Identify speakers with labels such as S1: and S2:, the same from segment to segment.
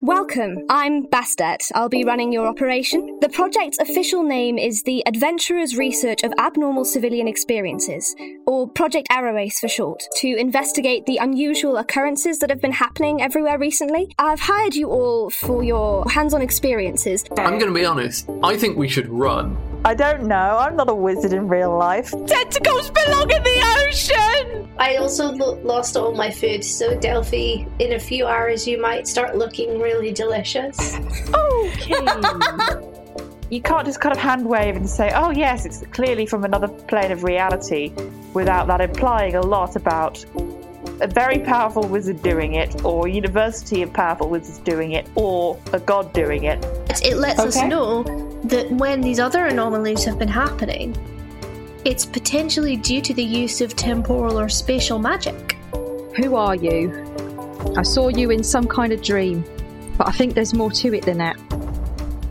S1: Welcome. I'm Bastet. I'll be running your operation. The project's official name is the Adventurers Research of Abnormal Civilian Experiences, or Project Arrowace for short, to investigate the unusual occurrences that have been happening everywhere recently. I've hired you all for your hands on experiences.
S2: I'm going to be honest. I think we should run.
S3: I don't know. I'm not a wizard in real life.
S4: Tentacles belong in the ocean!
S5: I also lo- lost all my food, so Delphi, in a few hours, you might start looking really delicious.
S3: Okay. you can't just kind of hand wave and say, oh, yes, it's clearly from another plane of reality without that implying a lot about a very powerful wizard doing it, or a university of powerful wizards doing it, or a god doing it.
S6: It lets us know that when these other anomalies have been happening, it's potentially due to the use of temporal or spatial magic.
S7: Who are you? I saw you in some kind of dream, but I think there's more to it than that.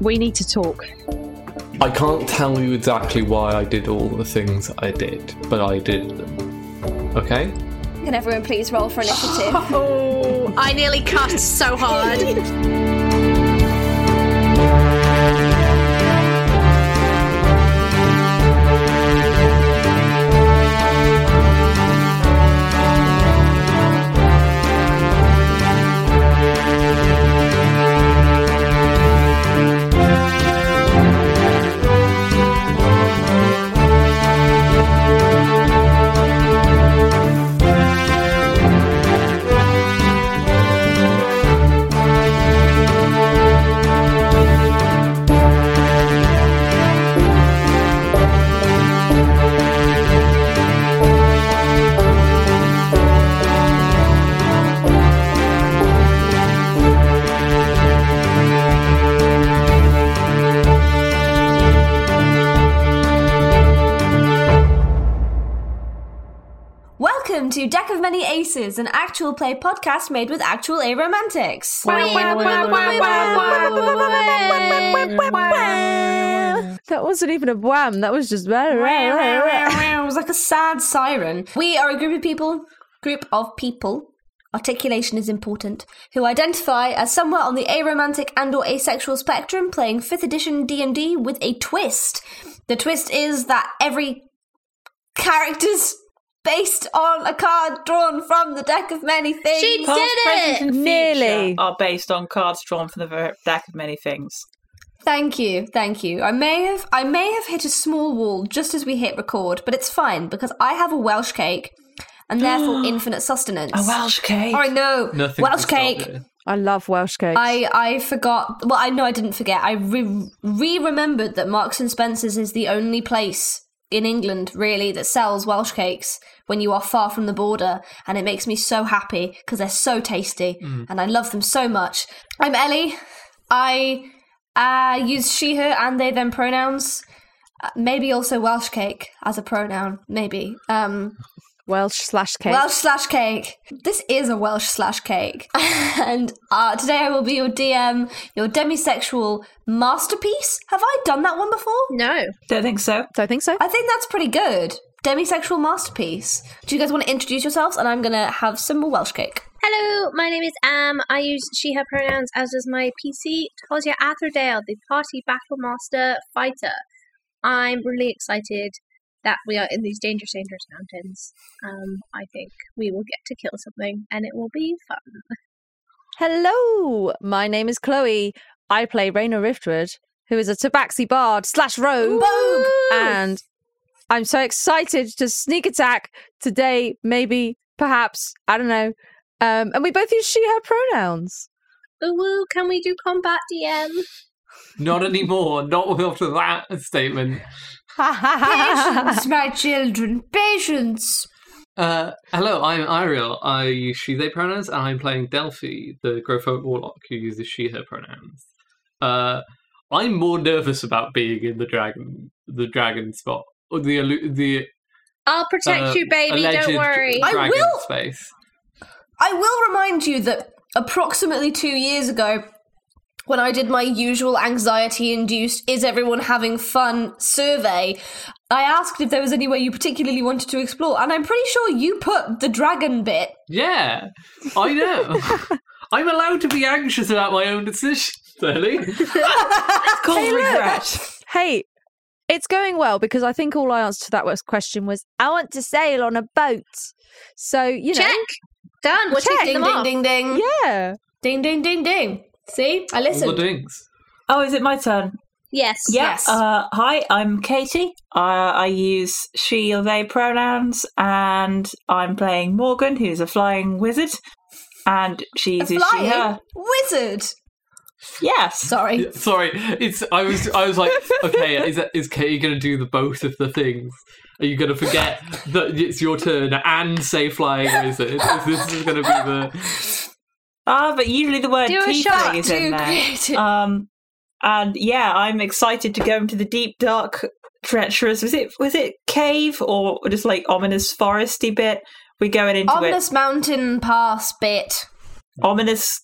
S7: We need to talk.
S2: I can't tell you exactly why I did all the things I did, but I did them. Okay?
S1: Can everyone please roll for initiative?
S6: Oh, I nearly cut so hard.
S8: of an actual play podcast made with actual aromantics.
S9: That wasn't even a wham. That was just.
S8: it was like a sad siren. We are a group of people, group of people. Articulation is important. Who identify as somewhere on the aromantic and/or asexual spectrum, playing fifth edition D and D with a twist. The twist is that every character's based on a card drawn from the deck of many things.
S6: She
S4: Past,
S6: did
S4: present,
S6: it!
S4: and future
S9: Nearly.
S4: are based on cards drawn from the deck of many things.
S8: Thank you, thank you. I may have I may have hit a small wall just as we hit record, but it's fine because I have a Welsh cake and therefore infinite sustenance.
S4: A Welsh cake.
S8: I know.
S2: Nothing
S8: Welsh
S2: can stop
S8: cake.
S2: it.
S9: I love Welsh cakes.
S8: I I forgot. Well, I know I didn't forget. I re remembered that Marks and Spencers is the only place in England really that sells Welsh cakes when you are far from the border, and it makes me so happy because they're so tasty and I love them so much. I'm Ellie. I uh, use she, her, and they, them pronouns. Uh, maybe also Welsh cake as a pronoun. Maybe. Um,
S9: Welsh slash cake.
S8: Welsh slash cake. This is a Welsh slash cake. and uh, today I will be your DM, your demisexual masterpiece. Have I done that one before?
S6: No.
S4: Don't think so.
S9: Don't think so.
S8: I think that's pretty good. Demisexual masterpiece. Do you guys want to introduce yourselves? And I'm going to have some more Welsh cake.
S6: Hello, my name is Am. I use she, her pronouns, as does my PC, Talia Atherdale, the party battlemaster fighter. I'm really excited that we are in these dangerous, dangerous mountains. Um, I think we will get to kill something and it will be fun.
S9: Hello, my name is Chloe. I play Raina Riftwood, who is a tabaxi bard slash rogue. And I'm so excited to sneak attack today, maybe, perhaps, I don't know. Um, and we both use she, her pronouns.
S6: Ooh, woo, can we do combat DM?
S2: Not anymore. Not after that statement.
S8: Patience, my children, patience.
S2: Uh, hello, I'm Ariel. I use she, they pronouns, and I'm playing Delphi, the Growphobe Warlock who uses she, her pronouns. Uh, I'm more nervous about being in the dragon, the dragon spot, or the the
S6: I'll protect
S2: uh,
S6: you, baby, don't worry.
S8: I will-
S2: space.
S8: I will remind you that approximately two years ago, when I did my usual anxiety induced, is everyone having fun survey, I asked if there was any way you particularly wanted to explore, and I'm pretty sure you put the dragon bit.
S2: Yeah, I know. I'm allowed to be anxious about my own decisions, Ellie.
S4: Called
S9: Hey, look.
S4: regret.
S9: Hey, it's going well because I think all I answered to that was question was I want to sail on a boat. So you know,
S6: Check. Done. We're
S9: Check.
S6: ticking
S8: Ding, ding, ding, ding.
S9: yeah.
S8: Ding, ding, ding, ding. See? I
S2: All the
S8: listened.
S2: dings.
S4: Oh, is it my turn?
S6: Yes.
S4: Yeah.
S8: Yes.
S4: Uh, hi, I'm Katie. Uh, I use she or they pronouns, and I'm playing Morgan, who's a flying wizard, and she
S8: A
S4: uses she, her.
S8: wizard.
S4: Yes.
S8: Sorry.
S2: Yeah, Sorry, it's I was I was like, okay, is that, is Katie going to do the both of the things? Are you going to forget that it's your turn and say flying wizard? Is this is going to be the
S4: Ah, but usually the word
S6: Do a
S4: tiefling
S6: shot,
S4: is
S8: Too
S4: in there.
S8: creative.
S4: Um, and yeah, I'm excited to go into the deep, dark, treacherous. Was it was it cave or just like ominous foresty bit? We're going into
S8: Ominous mountain pass bit.
S4: Ominous,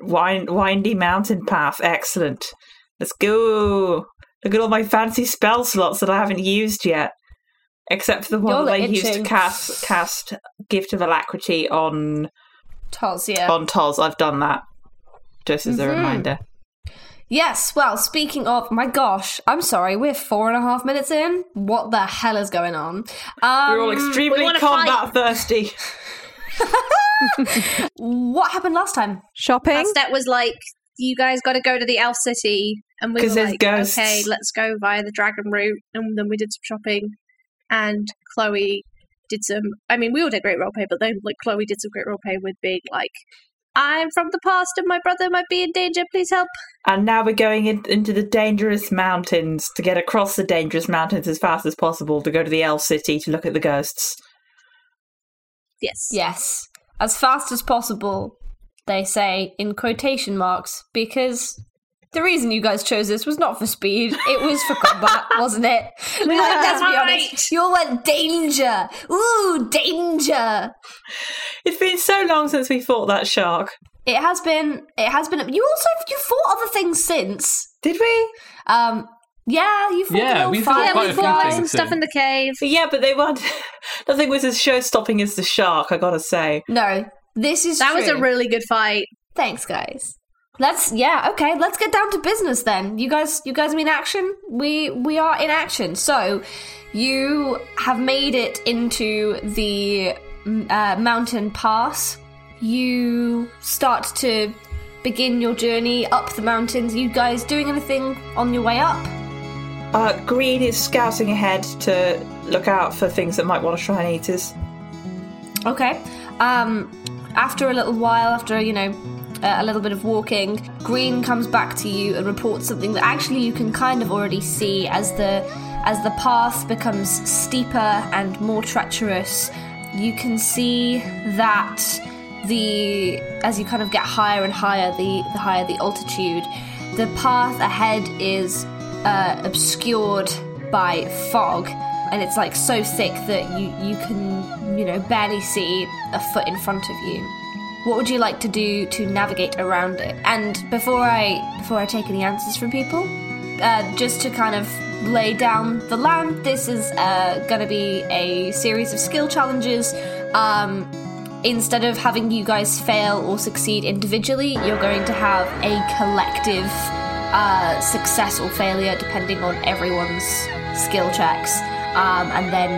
S4: wind, windy mountain path. Excellent. Let's go. Look at all my fancy spell slots that I haven't used yet, except for the one
S8: You're
S4: that I used to cast cast Gift of Alacrity on
S8: Toz, yeah.
S4: on Toz. I've done that. Just as a
S8: Mhm.
S4: reminder.
S8: Yes, well, speaking of, my gosh, I'm sorry, we're four and a half minutes in. What the hell is going on? Um,
S4: We're all extremely
S6: wanna
S4: combat thirsty.
S8: What happened last time?
S9: Shopping.
S6: That step was like, you guys got to go to the Elf City, and we were like,
S4: ghosts.
S6: okay, let's go via the dragon route, and then we did some shopping, and Chloe did some. I mean, we all did great role play, but then like Chloe did some great role play with being like, I'm from the past, and my brother might be in danger. Please help.
S4: And now we're going in, into the dangerous mountains to get across the dangerous mountains as fast as possible to go to the Elf City to look at the ghosts.
S6: Yes.
S8: Yes, as fast as possible, they say in quotation marks, because the reason you guys chose this was not for speed, it was for combat, wasn't it? Like, let's be honest. You all went danger. Ooh, danger.
S4: It's been so long since we fought that shark.
S8: It has been. It has been. You also you fought other things since.
S4: Did we?
S8: Um. Yeah, you fought
S2: Yeah,
S8: the little
S2: we fought
S6: Yeah,
S2: quite
S6: we
S2: a few
S6: fought
S2: things
S6: some stuff
S2: in.
S6: in the cave.
S4: Yeah, but they weren't. Nothing was as show stopping as the shark. I gotta say.
S8: No, this is
S6: That was a really good fight.
S8: Thanks, guys. Let's yeah, okay, let's get down to business then. You guys you guys mean action? We we are in action. So, you have made it into the mm, uh, mountain pass. You start to begin your journey up the mountains. You guys doing anything on your way up?
S4: Uh, Green is scouting ahead to look out for things that might want to try and eat us.
S8: Okay. Um, after a little while, after you know uh, a little bit of walking, Green comes back to you and reports something that actually you can kind of already see as the as the path becomes steeper and more treacherous. You can see that the as you kind of get higher and higher, the the higher the altitude, the path ahead is uh, obscured by fog. And it's like so thick that you you can you know barely see a foot in front of you what would you like to do to navigate around it? And before i before i take any answers from people uh, just to kind of lay down the land this is uh, going to be a series of skill challenges. Um, instead of having you guys fail or succeed individually you're going to have a collective uh, success or failure depending on everyone's skill checks, um, and then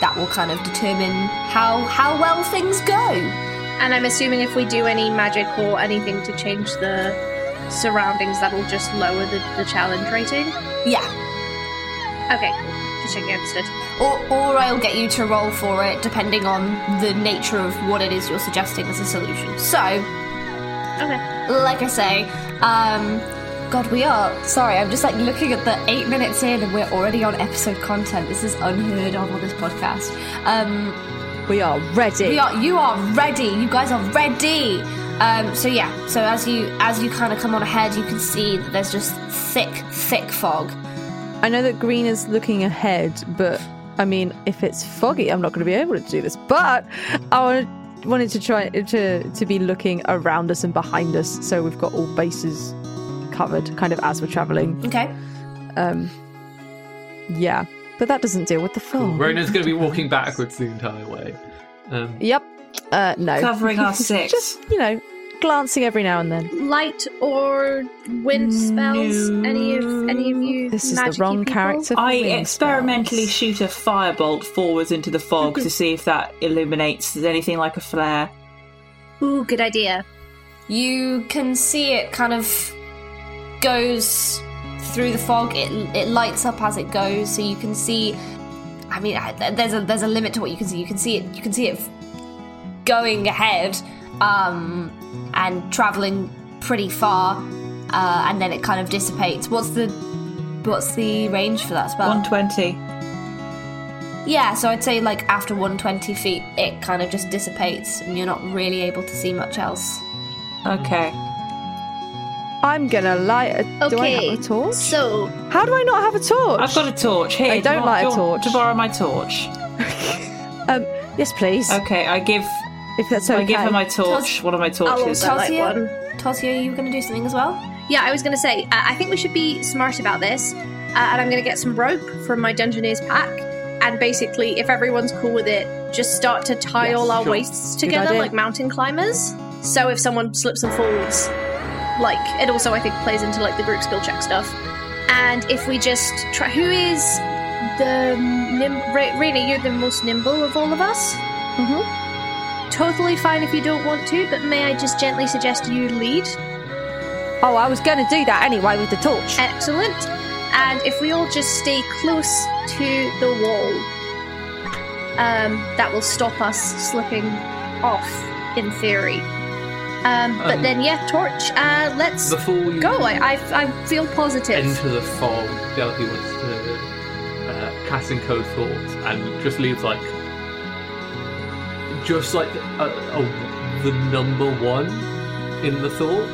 S8: that will kind of determine how how well things go.
S6: And I'm assuming if we do any magic or anything to change the surroundings, that'll just lower the, the challenge rating.
S8: Yeah,
S6: Okay, cool. Just checking understood.
S8: or or I'll get you to roll for it depending on the nature of what it is you're suggesting as a solution. So,
S6: Okay.
S8: like I say, um, God, we are sorry. I'm just like looking at the eight minutes in, and we're already on episode content. This is unheard of on this podcast. Um,
S9: We are ready.
S8: We are. You are ready. You guys are ready. Um, so yeah. So as you as you kind of come on ahead, you can see that there's just thick, thick fog.
S9: I know that Green is looking ahead, but I mean, if it's foggy, I'm not going to be able to do this. But I wanted, wanted to try to to be looking around us and behind us, so we've got all bases covered, kind of as we're traveling.
S8: Okay.
S9: Um, yeah, but that doesn't deal with the fog.
S2: Rona's going to be walking backwards the entire way. Um,
S9: Yep. Uh, no.
S4: Covering our six.
S9: Just you know, glancing every now and then.
S6: Light or wind spells? Any of any of you?
S9: This is the wrong
S6: people?
S9: character.
S4: I experimentally
S9: spells.
S4: shoot a firebolt forwards into the fog to see if that illuminates anything like a flare.
S6: Ooh, good idea.
S8: You can see it kind of goes through the fog. It it lights up as it goes, so you can see. I mean, there's a there's a limit to what you can see. You can see it. You can see it going ahead, um, and traveling pretty far, uh, and then it kind of dissipates. What's the what's the range for that spell?
S4: 120.
S8: Yeah, so I'd say like after 120 feet, it kind of just dissipates, and you're not really able to see much else.
S4: Okay.
S9: I'm gonna light a. Do I
S6: Okay,
S9: have a torch?
S6: So
S9: How do I not have a torch?
S4: I've got a torch. Here,
S9: I
S4: do
S9: don't
S4: you want-
S9: light a
S4: do you want
S9: torch.
S4: To borrow my torch.
S9: Um, yes, please.
S4: Okay, I give
S9: if that's okay.
S4: I give her my torch.
S8: Tos-
S4: one of my torches.
S6: also- like one.
S8: Tosia, Tosia, you were going to do something as well?
S6: yeah, I was gonna say. Uh, I think we should be smart about this, uh, and I'm gonna get some rope from my Dungeoneer's pack, and basically, if everyone's cool with it, just start to tie
S9: Yes,
S6: all our
S2: sure.
S6: waists together like mountain climbers. So if someone slips and falls, like it also I think plays into like the group skill check stuff. And if we just try, who is the nim- Ra- Raina? You're the most nimble of all of us.
S9: Mhm.
S6: Totally fine if you don't want to, but may I just gently suggest you lead?
S9: Oh, I was gonna do that anyway with the torch.
S6: Excellent. And if we all just stay close to the wall, um, that will stop us slipping off, in theory. Um, but
S2: Um,
S6: then, yeah, torch. Uh, let's
S2: Before
S6: go. I, I, I feel positive.
S2: Into the fog, Delphi wants to uh, cast Encode Thoughts and just leaves like just like a, a, the number one in the thought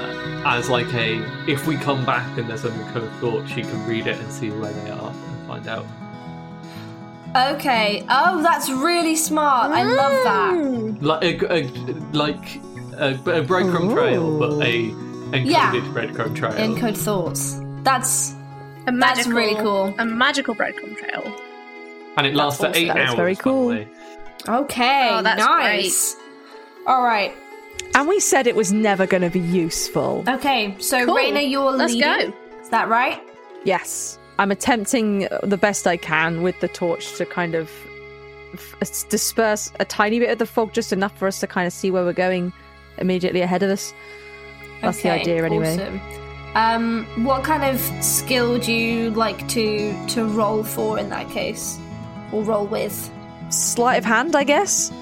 S2: uh, as like a if we come back and there's an Encode Thought, she can read it and see where they are and find out.
S8: Okay. Oh, that's really smart. I love that. Mm.
S2: Like a, a like a, a breadcrumb trail, but a encoded
S8: Yeah.
S2: breadcrumb trail.
S8: Encode thoughts. That's
S6: a
S8: that's
S6: magical,
S8: really cool.
S6: A magical breadcrumb trail.
S2: and it lasts for
S6: awesome.
S2: eight
S9: That's
S2: hours.
S9: very cool.
S2: by the way.
S8: okay.
S6: Oh, that's
S8: nice. All right.
S9: And we said it was never gonna be useful.
S8: Okay. So
S6: Cool.
S8: Raina, you're
S6: Let's
S8: leading.
S6: go.
S8: Is that right?
S9: Yes, I'm attempting the best I can with the torch to kind of f- disperse a tiny bit of the fog, just enough for us to kind of see where we're going immediately ahead of us. That's the idea, anyway.
S8: Awesome. Um, what kind of skill do you like to to roll for in that case, or roll with?
S9: Sleight of hand, I guess.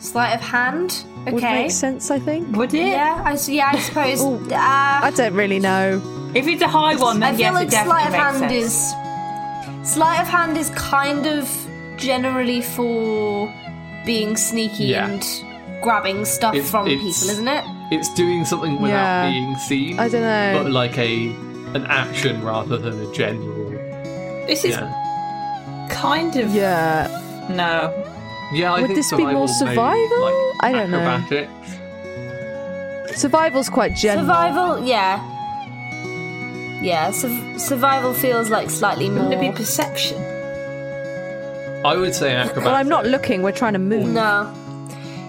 S8: Sleight of hand.
S9: Would
S8: Okay.
S9: make sense. I think.
S4: Would it?
S8: Yeah, I s- yeah, I suppose.
S9: Ooh.
S8: uh,
S9: I don't really know.
S4: If it's a high one, then
S8: I feel
S4: yes,
S8: like
S4: it definitely
S8: sleight of
S4: makes
S8: hand
S4: sense.
S8: is sleight of hand is kind of generally for being sneaky
S2: Yeah.
S8: and grabbing stuff
S2: It's-
S8: from
S2: it's-
S8: people, isn't it?
S2: It's doing something without
S9: Yeah.
S2: being seen.
S9: I don't know.
S2: But like a an action rather than a general.
S4: This is
S2: Yeah.
S4: kind of
S9: Yeah.
S4: no.
S2: Yeah, I
S9: Would
S2: think
S9: this be more
S2: survival, maybe,
S9: survival?
S2: like
S9: I don't know. Survival's quite general.
S8: Survival, yeah. Yeah, su- survival feels like slightly more.
S4: Wouldn't it be perception?
S2: I would say acrobatics.
S9: Well, I'm not looking. We're trying to move.
S8: No.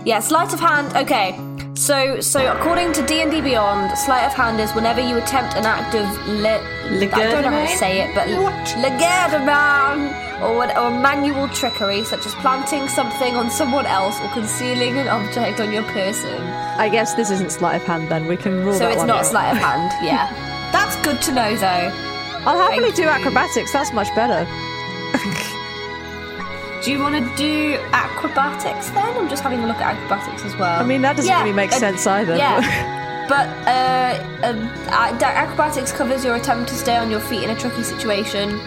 S8: Yeah, sleight of hand. Okay, so so according to D and D Beyond, sleight of hand is whenever you attempt an act of le- I don't know how to say it, but legerdemain or what- or manual trickery, such as planting something on someone else or concealing an object on your person.
S9: I guess this isn't sleight of hand. Then we can rule
S8: so
S9: that
S8: it's
S9: one
S8: not
S9: out.
S8: sleight of hand. Yeah, that's good to know though.
S9: I'll happily
S8: Thank
S9: do
S8: you.
S9: acrobatics. That's much better.
S8: Do you want to do acrobatics then? I'm just having a look at acrobatics as well.
S9: I mean, that doesn't
S8: Yeah,
S9: really make
S8: uh,
S9: sense either.
S8: Yeah, but uh, um, uh, acrobatics covers your attempt to stay on your feet in a tricky situation.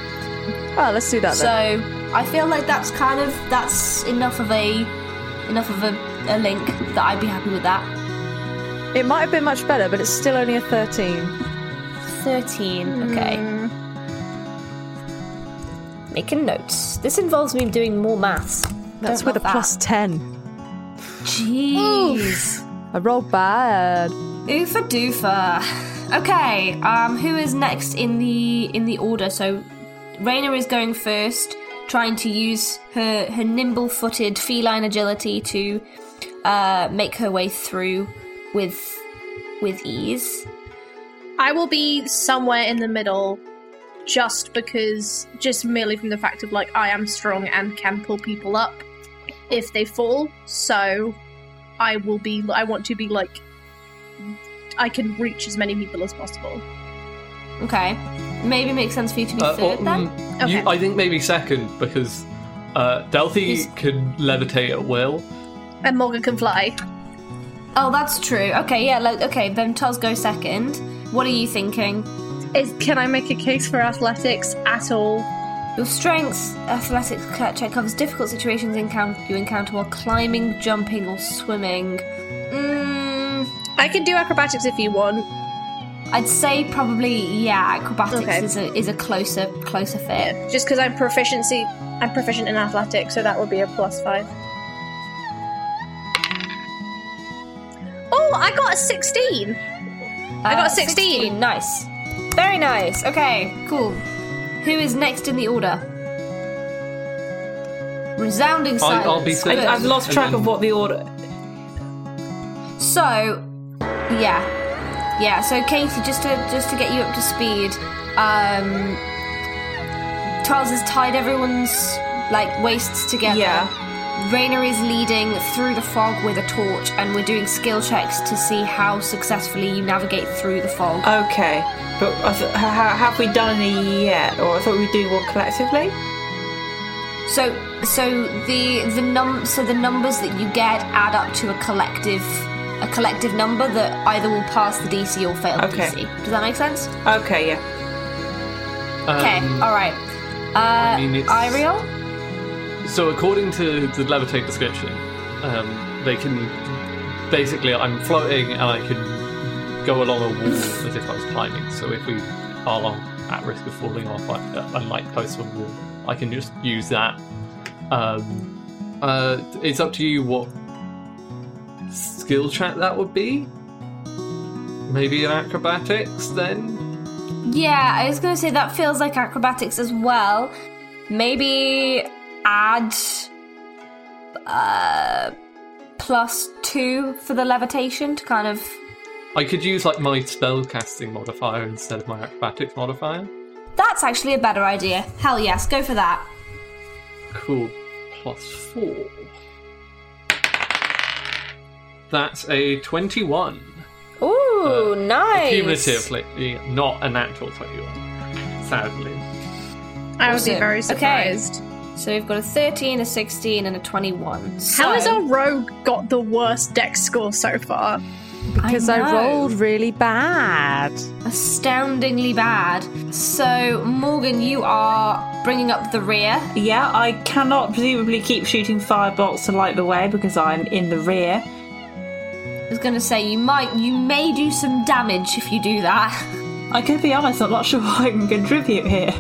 S9: well, let's do that
S8: So
S9: then.
S8: I feel like that's kind of that's enough of a enough of a, a link that I'd be happy with that.
S9: It might have been much better, but it's still only a 13.
S8: Thirteen. Okay.
S9: Hmm.
S8: Making notes. This involves me doing more maths.
S9: That's
S8: Don't
S9: with a
S8: that.
S9: plus 10.
S8: Jeez.
S9: I rolled bad.
S8: Oofa doofa. Okay, um, who is next in the in the order? So, Raina is going first, trying to use her her nimble-footed feline agility to uh, make her way through with with ease.
S6: I will be somewhere in the middle just because, just merely from the fact of like, I am strong and can pull people up if they fall. So I will be, I want to be like, I can reach as many people as possible.
S8: Okay, maybe it makes sense for you to be
S2: Uh,
S8: third
S2: or,
S8: then.
S2: mm, you-
S6: Okay.
S2: I think maybe second because uh, Delphi
S8: He's-
S2: can levitate at will.
S6: And Morgan can fly.
S8: Oh, that's true. Okay, yeah, like okay, then Tuz go second. What are you thinking?
S6: Is can I make a case for athletics at all?
S8: Your strengths athletics check covers difficult situations encounter you encounter while climbing, jumping, or swimming. Mm,
S6: I can do acrobatics if you want.
S8: I'd say probably yeah. Acrobatics
S6: Okay.
S8: is a is a closer closer fit.
S6: Yeah, just because I'm proficiency, I'm proficient in athletics, so that would be a plus five. Oh, I got a sixteen. I got
S8: Uh,
S6: 16.
S8: Nice, very nice. Okay, cool. Who is next in the order? Resounding
S2: I-
S8: silence.
S2: I'll be
S4: I, I've lost track
S2: then-
S4: of what the order.
S8: So, yeah, yeah. So, Katie, just to just to get you up to speed, um, Charles has tied everyone's like waists together.
S4: Yeah.
S8: Raina is leading through the fog with a torch, and we're doing skill checks to see how successfully you navigate through the fog.
S4: Okay, but th- ha- ha- have we done any yet? Or I thought we were doing one collectively.
S8: So, so the the num so the numbers that you get add up to a collective a collective number that either will pass the DC or fail the
S4: Okay.
S8: DC. Does that make sense?
S4: Okay, yeah.
S8: Okay,
S2: Um,
S8: all right. Uh,
S2: mean, it's-
S8: Ariel?
S2: So, according to the levitate description, um, they can basically. I'm floating and I can go along a wall as if I was climbing. So, if we are at risk of falling off, like like close to a wall, I can just use that. Um, uh, it's up to you what skill check that would be. Maybe an acrobatics then.
S8: Yeah, I was gonna say that feels like acrobatics as well. Maybe add uh, plus two for the levitation to kind of.
S2: I could use like my spell casting modifier instead of my acrobatics modifier.
S8: That's actually a better idea. Hell yes, go for that.
S2: Cool. Plus four. That's a 21.
S8: Ooh, nice.
S2: Cumulatively, not a natural 21. Sadly.
S6: I would be
S8: Awesome.
S6: very
S8: Okay.
S6: Surprised.
S8: So we've got a 13, a 16, and a 21. So,
S6: How has our rogue got the worst dex score so far?
S9: Because I,
S8: know.
S9: rolled really bad.
S8: astoundingly bad? So, Morgan, you are bringing up the rear.
S4: Yeah, I cannot presumably keep shooting firebolts to light the way because I'm in the rear.
S8: I was going to say you might, you may do some damage if you do that.
S4: I could be honest, I'm not sure what I can contribute here.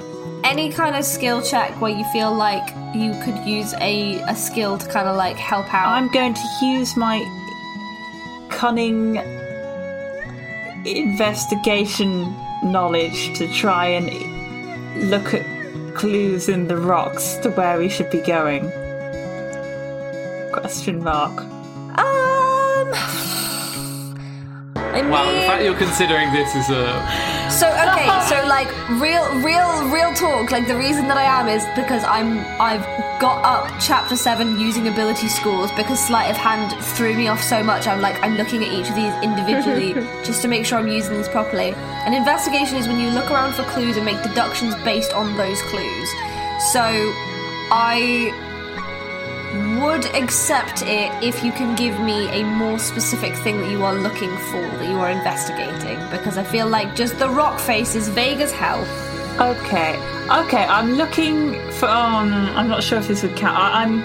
S8: Any kind of skill check where you feel like you could use a, a skill to kind of like help out.
S4: I'm going to use my cunning investigation knowledge to try and look at clues in the rocks to where we should be going. Question mark.
S8: Um. I
S2: Wow, the fact you're considering this is a.
S8: So okay, so like real, real, real talk. Like the reason that I am is because I'm I've got up chapter seven using ability scores because sleight of hand threw me off so much. I'm like I'm looking at each of these individually just to make sure I'm using these properly. And investigation is when you look around for clues and make deductions based on those clues. So I would accept it if you can give me a more specific thing that you are looking for, that you are investigating, because I feel like just the rock face is vague as hell.
S4: Okay, okay. I'm looking for. Um, I'm not sure if this would count. I, I'm,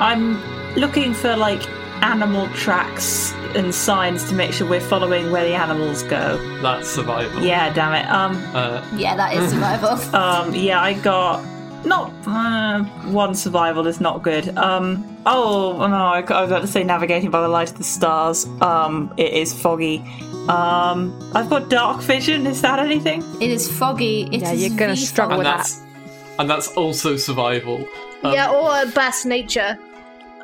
S4: I'm looking for like animal tracks and signs to make sure we're following where the animals go.
S2: That's survival.
S4: Yeah, damn it. Um,
S2: Uh,
S8: Yeah, that is survival.
S4: um, yeah, I got not uh, one survival is not good. Um, oh no, I, I was about to say navigating by the light of the stars. Um, it is foggy. Um, I've got dark vision. Is that anything?
S8: it is foggy. It
S9: Yeah,
S8: is
S9: you're gonna struggle with
S2: that. and that's also survival. Um,
S6: yeah, or best nature.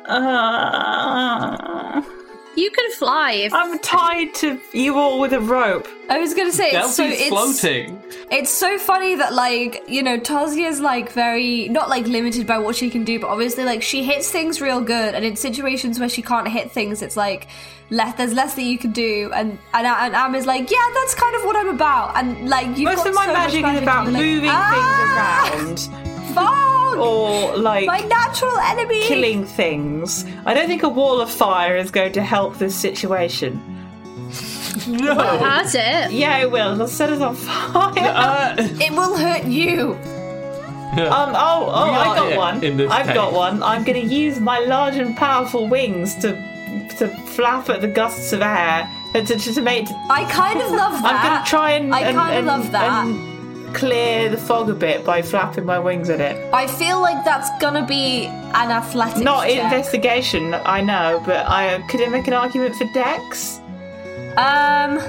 S4: Uh,
S6: You can fly if
S4: I'm tied to you all with a rope.
S8: I was gonna say it's so
S2: Delphi's
S8: it's
S2: floating.
S8: it's so funny that like you know Tazia's like very not like limited by what she can do, but obviously like she hits things real good, and in situations where she can't hit things, it's like less there's less that you can do, and and, and Am is like yeah, that's kind of what I'm about, and like you
S4: Most of my magic is about moving
S8: ah,
S4: things around
S8: Fog,
S4: or like
S8: my natural enemy.
S4: killing things. I don't think a wall of fire is going to help this situation.
S2: No.
S6: That's it.
S4: Yeah, it will. It'll set us on fire.
S2: Uh,
S8: It will hurt you.
S4: Um. Oh. Oh.
S2: We
S4: I
S2: are
S4: got one. I've got one. I'm going to use my large and powerful wings to to flap at the gusts of air and to, to, to make.
S8: I kind of love that.
S4: I'm going to try and.
S8: I
S4: and-
S8: kind of
S4: and-
S8: love that.
S4: and clear the fog a bit by flapping my wings at it.
S8: I feel like that's gonna be an athletics.
S4: Not
S8: check.
S4: investigation, I know, but I could I make an argument for Dex?
S8: Um.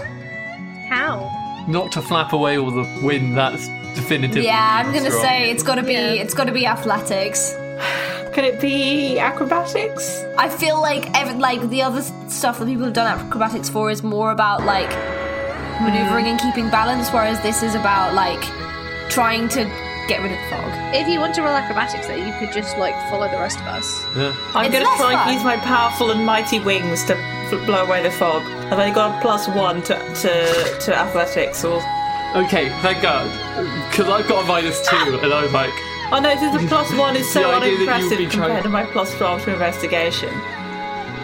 S6: How?
S2: not to flap away all the wind. That's definitively.
S8: Yeah, I'm gonna
S2: wrong.
S8: say it's gotta be
S6: Yeah.
S8: it's gotta be athletics.
S4: Could it be acrobatics?
S8: I feel like every, like the other s- stuff that people have done acrobatics for is more about like maneuvering and keeping balance, whereas this is about like trying to get rid of the fog.
S6: If you want to roll acrobatics, though, you could just like follow the rest of us.
S2: Yeah.
S4: I'm
S8: It's
S4: going to
S8: less
S4: try
S8: fun.
S4: and use my powerful and mighty wings to f- blow away the fog. Have I got a plus one to to, to athletics or?
S2: Okay, thank God, because I've got a minus two, ah! and I was like,
S4: Oh no, the plus one is so
S2: The idea that you'd
S4: unimpressive
S2: be
S4: compared
S2: trying-
S4: to my plus twelve to investigation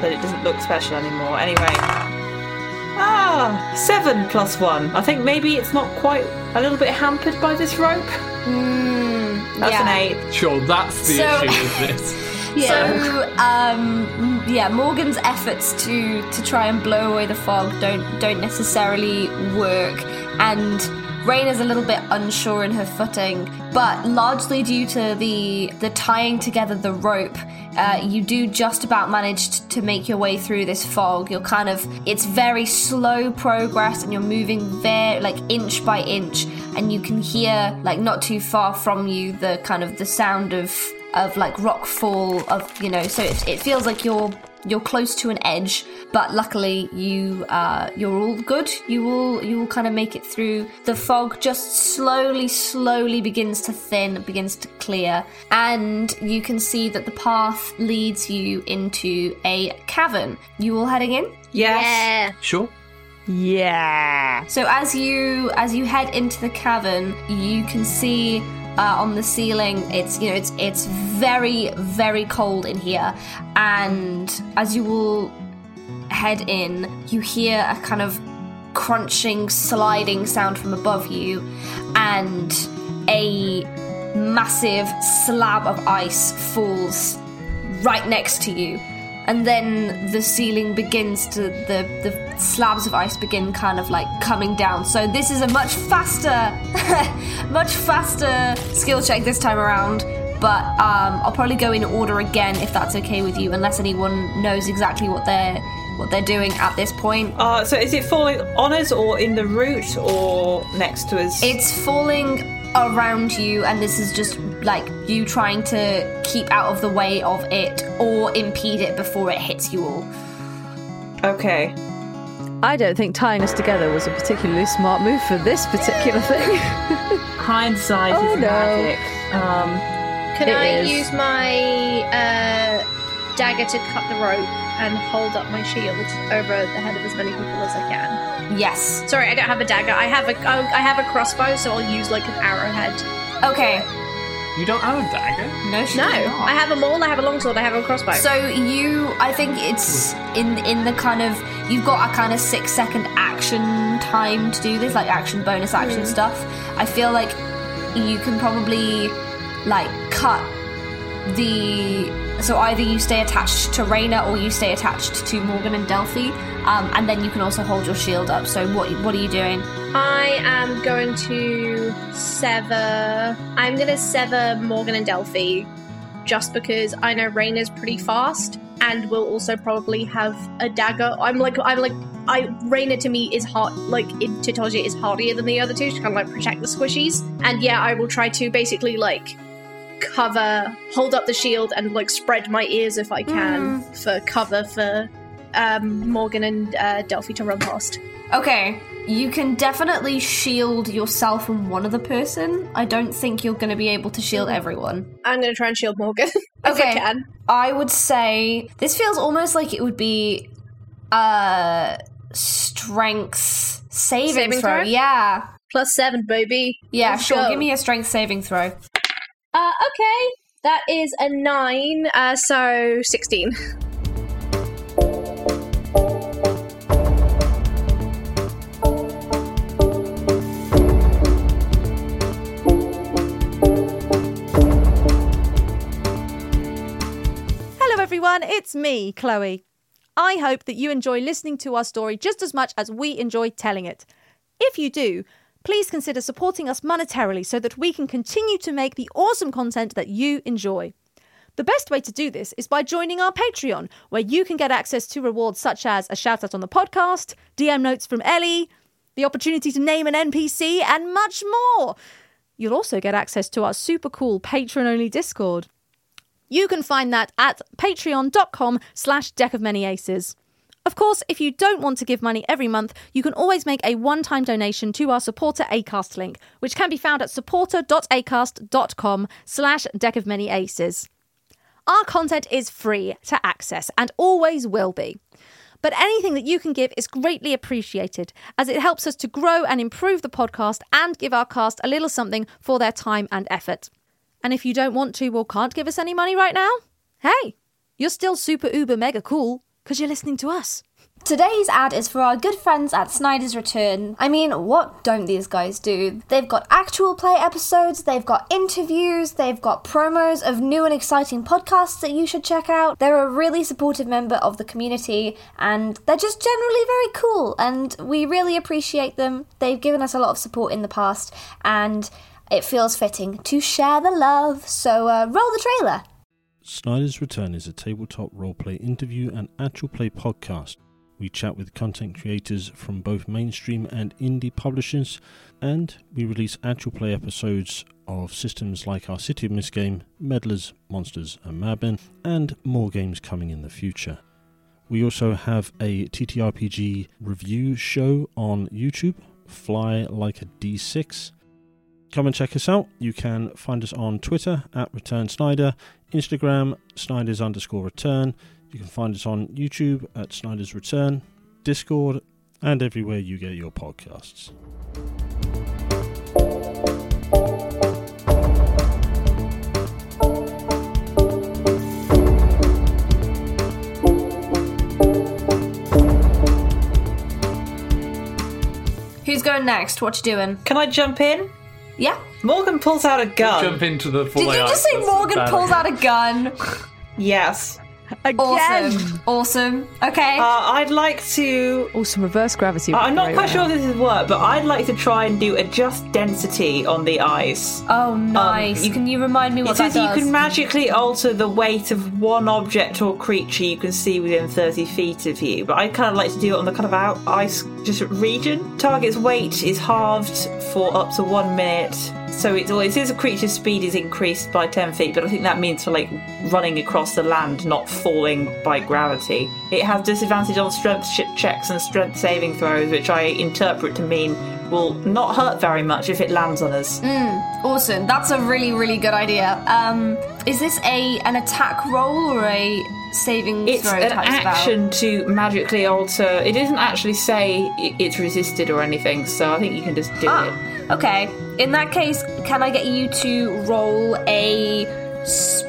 S4: that it doesn't look special anymore. Anyway. Ah, seven plus one. I think maybe it's not quite a little bit hampered by this rope. That's
S8: yeah.
S4: an eight.
S2: sure, that's the
S8: So-
S2: issue with this.
S8: So, um, yeah, Morgan's efforts to to try and blow away the fog don't don't necessarily work, and Rain is a little bit unsure in her footing, but largely due to the the tying together the rope. Uh, you do just about manage to make your way through this fog. You're kind of, it's very slow progress and you're moving very, like, inch by inch. And you can hear, like, not too far from you, the kind of the sound of of like rock fall of you know so it, it feels like you're you're close to an edge but luckily you uh you're all good you will you will kind of make it through the fog just slowly slowly begins to thin begins to clear and you can see that the path leads you into a cavern you all heading in
S4: Yes.
S6: Yeah.
S2: Sure.
S9: Yeah.
S8: so as you as you head into the cavern, you can see uh, on the ceiling. It's you know it's it's very very cold in here, and as you will head in, you hear a kind of crunching, sliding sound from above you, and a massive slab of ice falls right next to you. And then the ceiling begins to the the slabs of ice begin kind of like coming down. So this is a much faster, much faster skill check this time around. But um, I'll probably go in order again if that's okay with you, unless anyone knows exactly what they're what they're doing at this point.
S4: Uh, so is it falling on us or in the route or next to us?
S8: It's falling around you, and this is just like you trying to keep out of the way of it or impede it before it hits you all.
S4: okay.
S9: I don't think tying us together was a particularly smart move for this particular thing.
S4: Hindsight
S9: Oh,
S4: is
S9: no.
S4: magic. Um,
S6: Can I
S9: is.
S6: use my uh, dagger to cut the rope and hold up my shield over the head of as many people as I can?
S8: Yes.
S6: Sorry, I don't have a dagger. I have a oh, have a crossbow, so I'll use like an arrowhead.
S8: Okay.
S2: You don't have a dagger?
S8: No, she
S6: No,
S8: did not.
S6: I have a maul. I have a longsword. I have a crossbow.
S8: So you, I think it's in in the kind of you've got a kind of six second action time to do this, like action bonus action hmm. stuff. I feel like you can probably like cut the so either you stay attached to Raina or you stay attached to Morgan and Delphi, um, and then you can also hold your shield up. So what what are you doing?
S6: I am going to sever. I'm going to sever Morgan and Delphi, just because I know Raina's pretty fast, and will also probably have a dagger. I'm like, I'm like, I Raina to me is hard. Like in Titoja is hardier than the other two. to kind of like protect the squishies, and yeah, I will try to basically like cover, hold up the shield, and like spread my ears if I can for cover for um, Morgan and uh, Delphi to run past.
S8: Okay, you can definitely shield yourself and one other person. I don't think you're going to be able to shield everyone.
S6: I'm going to try and shield Morgan. if I
S8: Okay.
S6: can.
S8: I would say this feels almost like it would be uh strength saving,
S6: Saving
S8: throw.
S6: throw?
S8: Yeah.
S6: Plus seven, baby.
S8: Yeah,
S6: Let's
S8: sure.
S6: go.
S8: Give me a strength saving throw.
S6: Uh, okay. That is a nine, uh, so 16.
S9: Hello, everyone. It's me, Chloe. I hope that you enjoy listening to our story just as much as we enjoy telling it. If you do, please consider supporting us monetarily so that we can continue to make the awesome content that you enjoy. The best way to do this is by joining our Patreon, where you can get access to rewards such as a shout out on the podcast, DM notes from Ellie, the opportunity to name an NPC, and much more. You'll also get access to our super cool patron only Discord. You can find that at patreon.com slash deck of many aces. Of course, if you don't want to give money every month, you can always make a one-time donation to our supporter Acast link, which can be found at supporter.acast.com slash deck of many aces. Our content is free to access and always will be. But anything that you can give is greatly appreciated, as it helps us to grow and improve the podcast and give our cast a little something for their time and effort. And if you don't want to or can't give us any money right now, hey, you're still super uber mega cool because you're listening to us.
S8: Today's ad is for our good friends at Snyder's Return. I mean, what don't these guys do? They've got actual play episodes, they've got interviews, they've got promos of new and exciting podcasts that you should check out. They're a really supportive member of the community and they're just generally very cool and we really appreciate them. They've given us a lot of support in the past and it feels fitting to share the love. So uh, roll the trailer.
S10: Snyder's Return is a tabletop roleplay interview and actual play podcast. We chat with content creators from both mainstream and indie publishers, and we release actual play episodes of systems like our City of Mist game, Meddlers, Monsters, and Madmen, and more games coming in the future. We also have a TTRPG review show on YouTube, Fly Like a D6. Come and check us out. You can find us on Twitter at Return Snyder, Instagram Snyder's underscore return. You can find us on YouTube at Snyder's Return, Discord, and everywhere you get your podcasts.
S8: Who's going next? What you doing?
S4: Can I jump in?
S8: Yeah.
S4: Morgan pulls out a gun.
S2: Jump into the full
S8: Did you just say Morgan pulls out a gun?
S4: Yes.
S9: Again.
S8: Awesome. Awesome. Okay.
S4: Uh, I'd like to.
S9: Some reverse gravity. would
S4: I'm not quite
S9: right
S4: sure if this is work, but I'd like to try and do adjust density on the ice.
S8: oh, nice.
S4: you-
S8: can you remind me what
S4: It
S8: that
S4: says you can magically alter the weight of one object or creature you can see within 30 feet of you, but I'd kind of like to do it on the kind of out ice just region. Target's weight is halved for up to one minute, so it, well, it says a creature's speed is increased by 10 feet, but I think that means for like running across the land, not falling by gravity. It has disadvantage on strength checks and strength saving throws, which I interpret to mean will not hurt very much if it lands on us.
S8: Awesome. That's a really, really good idea. Um, is this a an attack roll or a saving
S4: It's
S8: throw
S4: an action to magically alter. It doesn't actually say it's resisted or anything, so I think you can just do
S8: Ah,
S4: it.
S8: okay. In that case, can I get you to roll a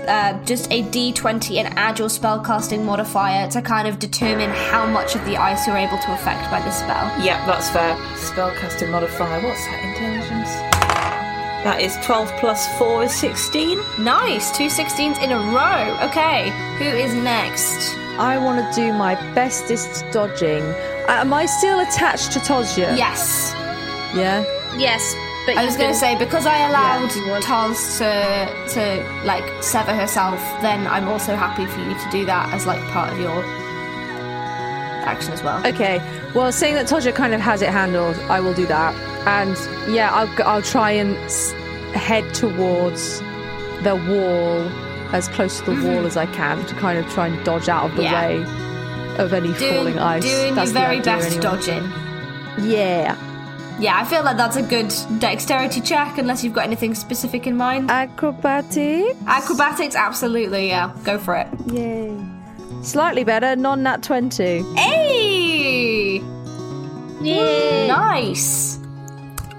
S8: uh, just a d20 and add your spellcasting modifier to kind of determine how much of the ice you're able to affect by this spell?
S4: Yeah, that's fair. Spellcasting modifier. What's that? Intelligence. That is 12 plus 4 is 16.
S8: Nice, two 16s in a row. Okay, who is next?
S9: I want to do my bestest dodging. Uh, am I still attached to Tozia?
S8: Yes.
S9: Yeah.
S6: Yes, but
S8: I was going to say because I allowed
S6: you would.
S8: To to like sever herself, then I'm also happy for you to do that as like part of your action as well.
S9: Okay. Well, seeing that Tozia kind of has it handled, I will do that. And yeah, I'll I'll try and head towards the wall as close to the mm-hmm. wall as I can to kind of try and dodge out of the
S8: Yeah.
S9: way. of any
S8: Doing,
S9: falling ice.
S8: doing
S9: That's
S8: your
S9: the
S8: very best
S9: anyway.
S8: dodging.
S9: Yeah.
S8: Yeah, I feel like that's a good dexterity check, unless you've got anything specific in mind.
S9: Acrobatics.
S8: Acrobatics, absolutely, yeah. Go for it.
S9: Yay. Slightly better, non nat 20.
S8: Hey! Nice.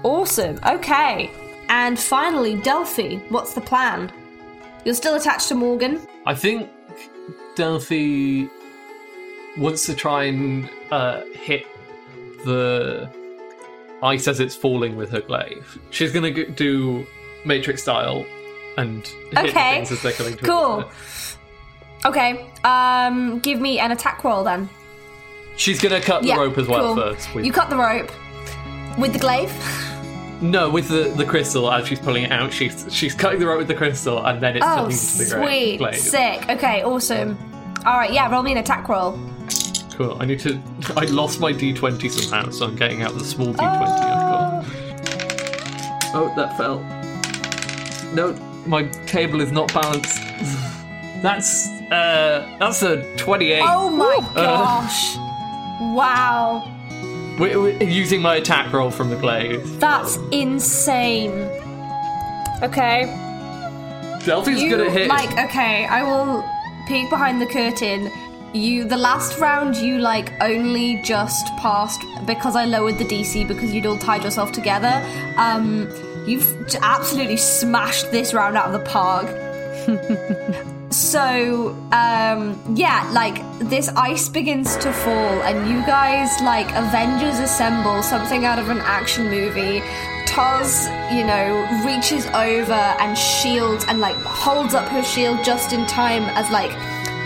S8: Awesome. Okay. And finally, Delphi, what's the plan? You're still attached to Morgan.
S2: I think Delphi wants to try and uh, hit the ice as it's falling with her glaive. She's going to do Matrix style and hit
S8: Okay.
S2: things as they're coming to
S8: Cool. Okay. Um, give me an attack roll then.
S2: She's to cut the
S8: yeah.
S2: rope as well
S8: cool.
S2: first. with-
S8: You cut the rope with the glaive.
S2: No, with the, the crystal as she's pulling it out, she's she's cutting the rope with the crystal and then it's
S8: Oh,
S2: into the gra-
S8: sweet,
S2: glaive.
S8: sick. Okay, awesome. All right, yeah. Roll me an attack roll.
S2: Cool. I need to. I lost my d20 somehow, so I'm getting out the small d20
S8: Oh.
S2: I've got. Oh, that fell. No, my cable is not balanced. That's uh, that's a 28.
S8: Oh my
S2: Uh,
S8: gosh! wow,
S2: We're, we're using my attack roll from the glaive.
S8: that's insane. Okay.
S2: Delphi's
S8: you,
S2: good at hitting.
S8: Like, okay, I will peek behind the curtain. You, the last round, you like only just passed because I lowered the DC because you'd all tied yourself together. Um, you've absolutely smashed this round out of the park. so, um, yeah, like this ice begins to fall, and you guys like Avengers assemble something out of an action movie. Toz, you know, reaches over and shields and like holds up her shield just in time as like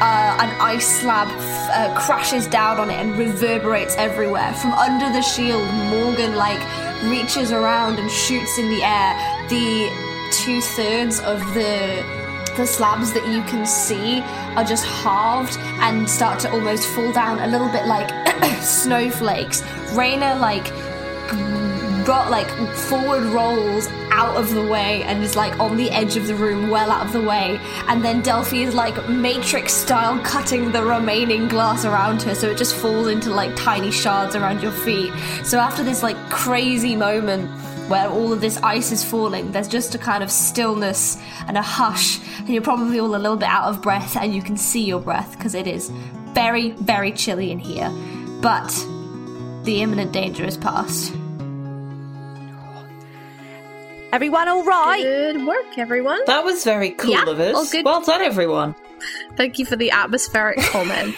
S8: uh, an ice slab uh, crashes down on it and reverberates everywhere. From under the shield, Morgan like reaches around and shoots in the air. The two thirds of the the slabs that you can see are just halved and start to almost fall down a little bit like snowflakes. Raina like got like forward rolls out of the way and is like on the edge of the room, well out of the way. And then Delphi is like Matrix style cutting the remaining glass around her so it just falls into like tiny shards around your feet. So after this like crazy moment where all of this ice is falling, there's just a kind of stillness and a hush, and you're probably all a little bit out of breath and you can see your breath because it is very, very chilly in here. But the imminent danger is past.
S9: Everyone all right?
S6: Good work, everyone.
S4: That was very cool
S6: Yeah,
S4: of us.
S6: all good.
S4: Well done, everyone.
S6: Thank you for the atmospheric comment.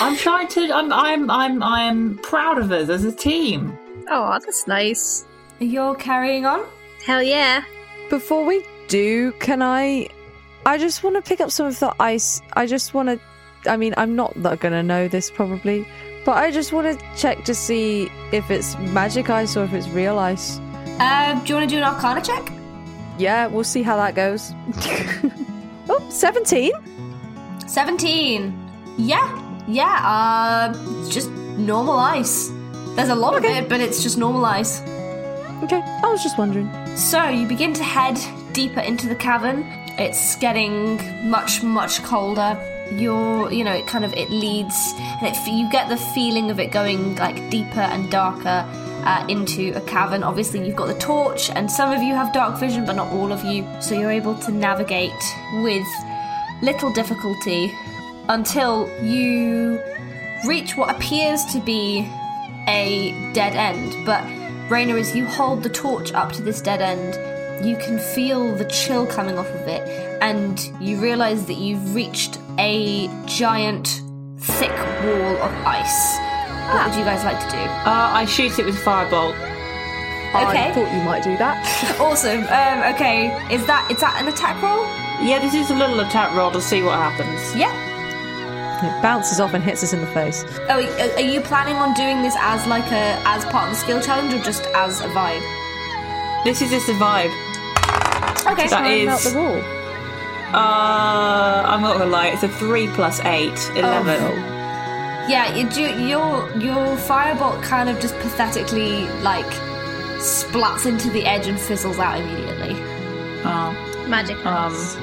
S4: I'm trying to. I'm. I'm. I'm. I'm proud of us as a team.
S6: Oh, that's nice.
S8: You're carrying on?
S6: Hell yeah.
S9: Before we do, can I? I just want to pick up some of the ice. I just want to. I mean, I'm not going to know this probably, but I just want to check to see if it's magic ice or if it's real ice.
S8: Uh, do you want to do an arcana check?
S9: Yeah, we'll see how that goes. oh, 17?
S8: 17. Yeah, yeah, uh, just normal ice. There's a lot of it, but it's just normal ice.
S9: Okay, I was just wondering.
S8: So you begin to head deeper into the cavern. It's getting much, much colder. You're, you know, it kind of it leads, and it, you get the feeling of it going like deeper and darker uh, into a cavern. Obviously, you've got the torch, and some of you have dark vision, but not all of you. So you're able to navigate with little difficulty until you reach what appears to be a dead end. But Raina, as you hold the torch up to this dead end, you can feel the chill coming off of it, and you realize that you've reached a giant, thick wall of ice. What would you guys like to do?
S4: Uh, I shoot it with firebolt.
S8: Okay.
S9: I thought you might do that.
S8: Awesome. Um, okay, is that is that an attack roll?
S4: Yeah, this is a little attack roll to see what happens.
S8: Yeah.
S9: It bounces off and hits us in the face.
S8: Oh, are- are you planning on doing this as like a as part of the skill challenge or just as a vibe?
S4: This is just a vibe.
S8: Okay.
S4: That
S9: Climb out
S4: is.
S9: the wall.
S4: Uh, I'm not gonna lie. It's a three plus plus eight, eleven. Eleven.
S8: Yeah, you do, your your firebolt kind of just pathetically like splats into the edge and fizzles out immediately.
S4: Oh.
S6: Magic.
S4: Um.
S6: ice.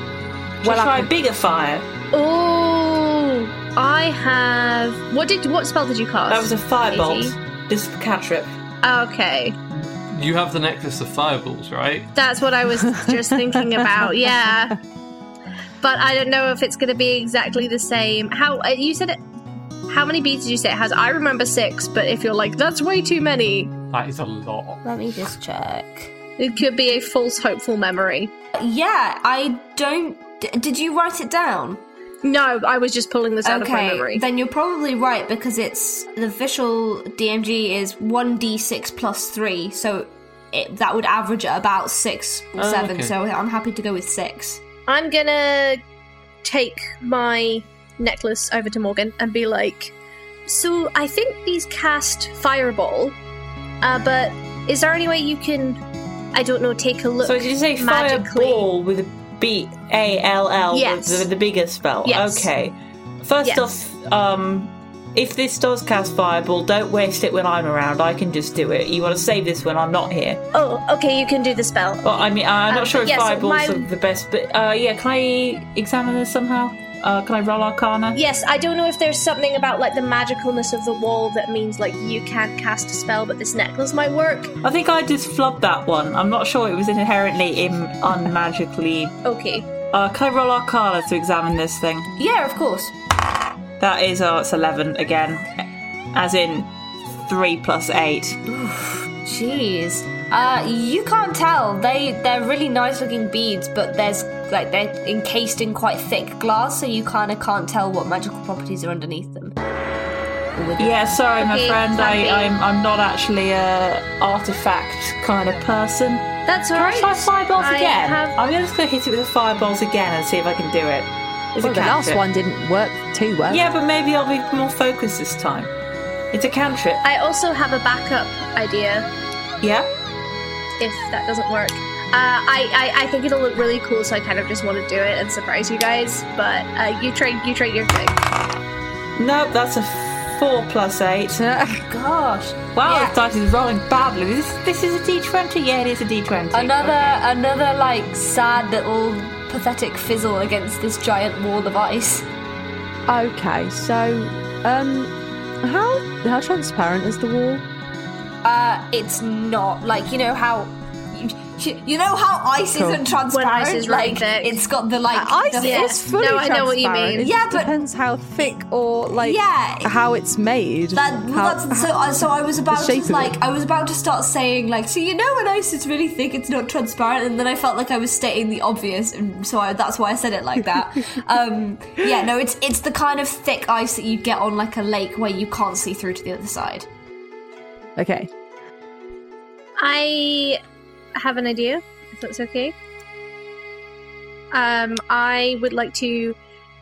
S4: Well, try a bigger fire.
S6: Oh. I have. What did what spell did you cast?
S4: That was a firebolt.
S6: Daisy?
S4: This is cantrip.
S6: Okay,
S2: You have the necklace of fireballs, right?
S6: that's what I was just thinking about. Yeah, but I don't know if it's going to be exactly the same. How uh, you said it? How many beads did you say it has? I remember six, but if you're like that's way too many,
S2: That is a lot.
S8: Let me just check.
S6: it could be a false hopeful memory.
S8: Yeah, I don't. d- Did you write it down?
S6: No, I was just pulling this out of my memory.
S8: then you're probably right because it's the official DMG is one d six plus three, so it, that would average at about six or
S2: Oh,
S8: seven.
S2: okay.
S8: So I'm happy to go with six.
S6: I'm gonna take my necklace over to Morgan and be like, "So I think these cast fireball, uh, but is there any way you can, I don't know, take a look?
S4: So did you say
S6: magically?
S4: fireball with a B A L L?
S6: Yes.
S4: The, the bigger spell.
S6: Yes.
S4: Okay. First
S6: Yes.
S4: off, um, if this does cast fireball, don't waste it when I'm around. I can just do it. You want to save this when I'm not here.
S6: Oh, okay, you can do the spell.
S4: Well, I mean, I'm
S6: Um,
S4: not sure if
S6: yes,
S4: fireballs
S6: my-
S4: are the best, but uh, yeah, can I examine this somehow? Uh, can I roll Arcana?
S6: Yes, I don't know if there's something about like the magicalness of the wall that means like you can't cast a spell, but this necklace might work.
S4: I think I just flubbed that one. I'm not sure it was inherently Im- unmagically.
S6: Okay.
S4: Uh, can I roll Arcana to examine this thing?
S8: Yeah, of course.
S4: That is, oh, it's 11 again. As in 3 plus 8.
S8: Jeez. Uh, you can't tell. They they're really nice looking beads, but there's like they're encased in quite thick glass, so you kind of can't tell what magical properties are underneath them. Or within
S4: Yeah,
S8: them.
S4: sorry, my friend.
S6: Fluffy.
S4: I, I'm, I'm not actually a artifact kind of person.
S6: That's
S4: Can
S6: alright.
S4: I try fireballs
S6: I
S4: again?
S6: have-
S4: I'm just going to hit it with the fireballs again and see if I can do it. It's
S9: Well, the last one didn't work too well.
S4: Yeah, but maybe I'll be more focused this time. It's a cantrip.
S6: I also have a backup idea
S4: Yeah?
S6: if that doesn't work. Uh, I, I I think it'll look really cool, so I kind of just want to do it and surprise you guys. But uh, you trade you trade your thing.
S4: Nope, that's a 4 plus 8.
S8: Gosh.
S4: Wow,
S8: Yeah.
S4: this dice is rolling badly. This, this is a d20? Yeah, it is a d20.
S8: Another
S4: Okay.
S8: another like sad little pathetic fizzle against this giant wall of ice.
S9: Okay, so um, how how transparent is the wall?
S8: Uh, it's not like you know how. You, you know how ice
S9: Cool.
S8: isn't transparent.
S6: ice is
S8: like
S6: thick.
S8: it's got the like
S9: Ice
S8: the,
S6: Yeah.
S9: is fully
S6: No, I know what you mean.
S9: It
S8: Yeah,
S9: just
S8: but-
S9: depends how thick or like
S8: Yeah.
S9: how it's made.
S8: That,
S9: How-
S8: that's, so, uh, so I was about to like. I was about to start saying like so you know when ice is really thick it's not transparent and then I felt like I was stating the obvious and so I, that's why I said it like that. um, yeah, no, it's it's the kind of thick ice that you get on like a lake where you can't see through to the other side.
S9: okay.
S6: I have an idea, if that's okay. Um, I would like to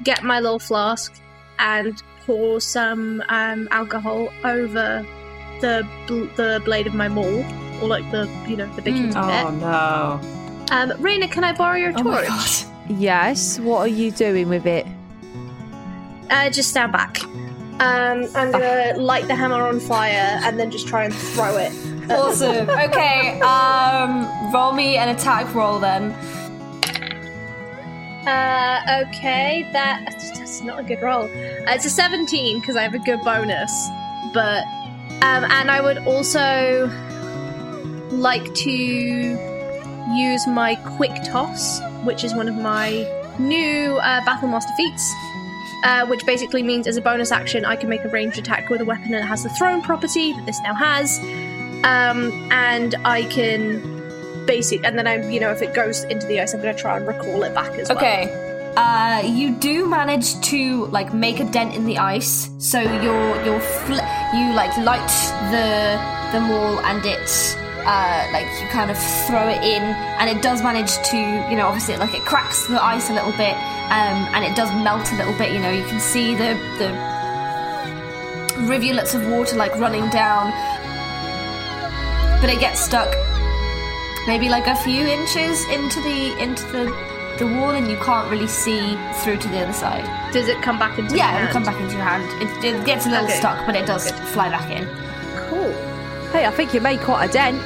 S6: get my little flask and pour some um, alcohol over the bl- the blade of my maul, or like the you know the big
S8: Mm.
S4: Oh
S6: bit.
S4: no.
S6: Um, Raina, can I borrow your
S8: Oh my
S6: torch?
S8: god.
S9: Yes. What are you doing with it?
S6: Uh, just stand back. Um, I'm gonna light the hammer on fire and then just try and throw it.
S8: Awesome. Okay, um roll me an attack roll then.
S6: Uh, okay, that that's not a good roll. Uh, it's a 17 because I have a good bonus, but um, and I would also like to use my quick toss, which is one of my new uh, battle master feats. Uh, which basically means as a bonus action, I can make a ranged attack with a weapon that has the thrown property that this now has, um, and I can basic, and then I'm, you know, if it goes into the ice, I'm going to try and recall it back as well.
S8: Okay. Uh, you do manage to like make a dent in the ice, so you're you're you like light the the maul and it uh like you kind of throw it in, and it does manage to you know obviously like it cracks the ice a little bit, um, and it does melt a little bit. You know you can see the the rivulets of water like running down, but it gets stuck maybe like a few inches into the into the the wall and you can't really see through to the other side.
S6: Does it come back into
S8: Yeah,
S6: your
S8: it'll come
S6: hand?
S8: back into your hand. It, it gets a little
S6: Okay.
S8: stuck, but it does fly back in.
S6: Cool.
S9: Hey, I think you made quite a dent.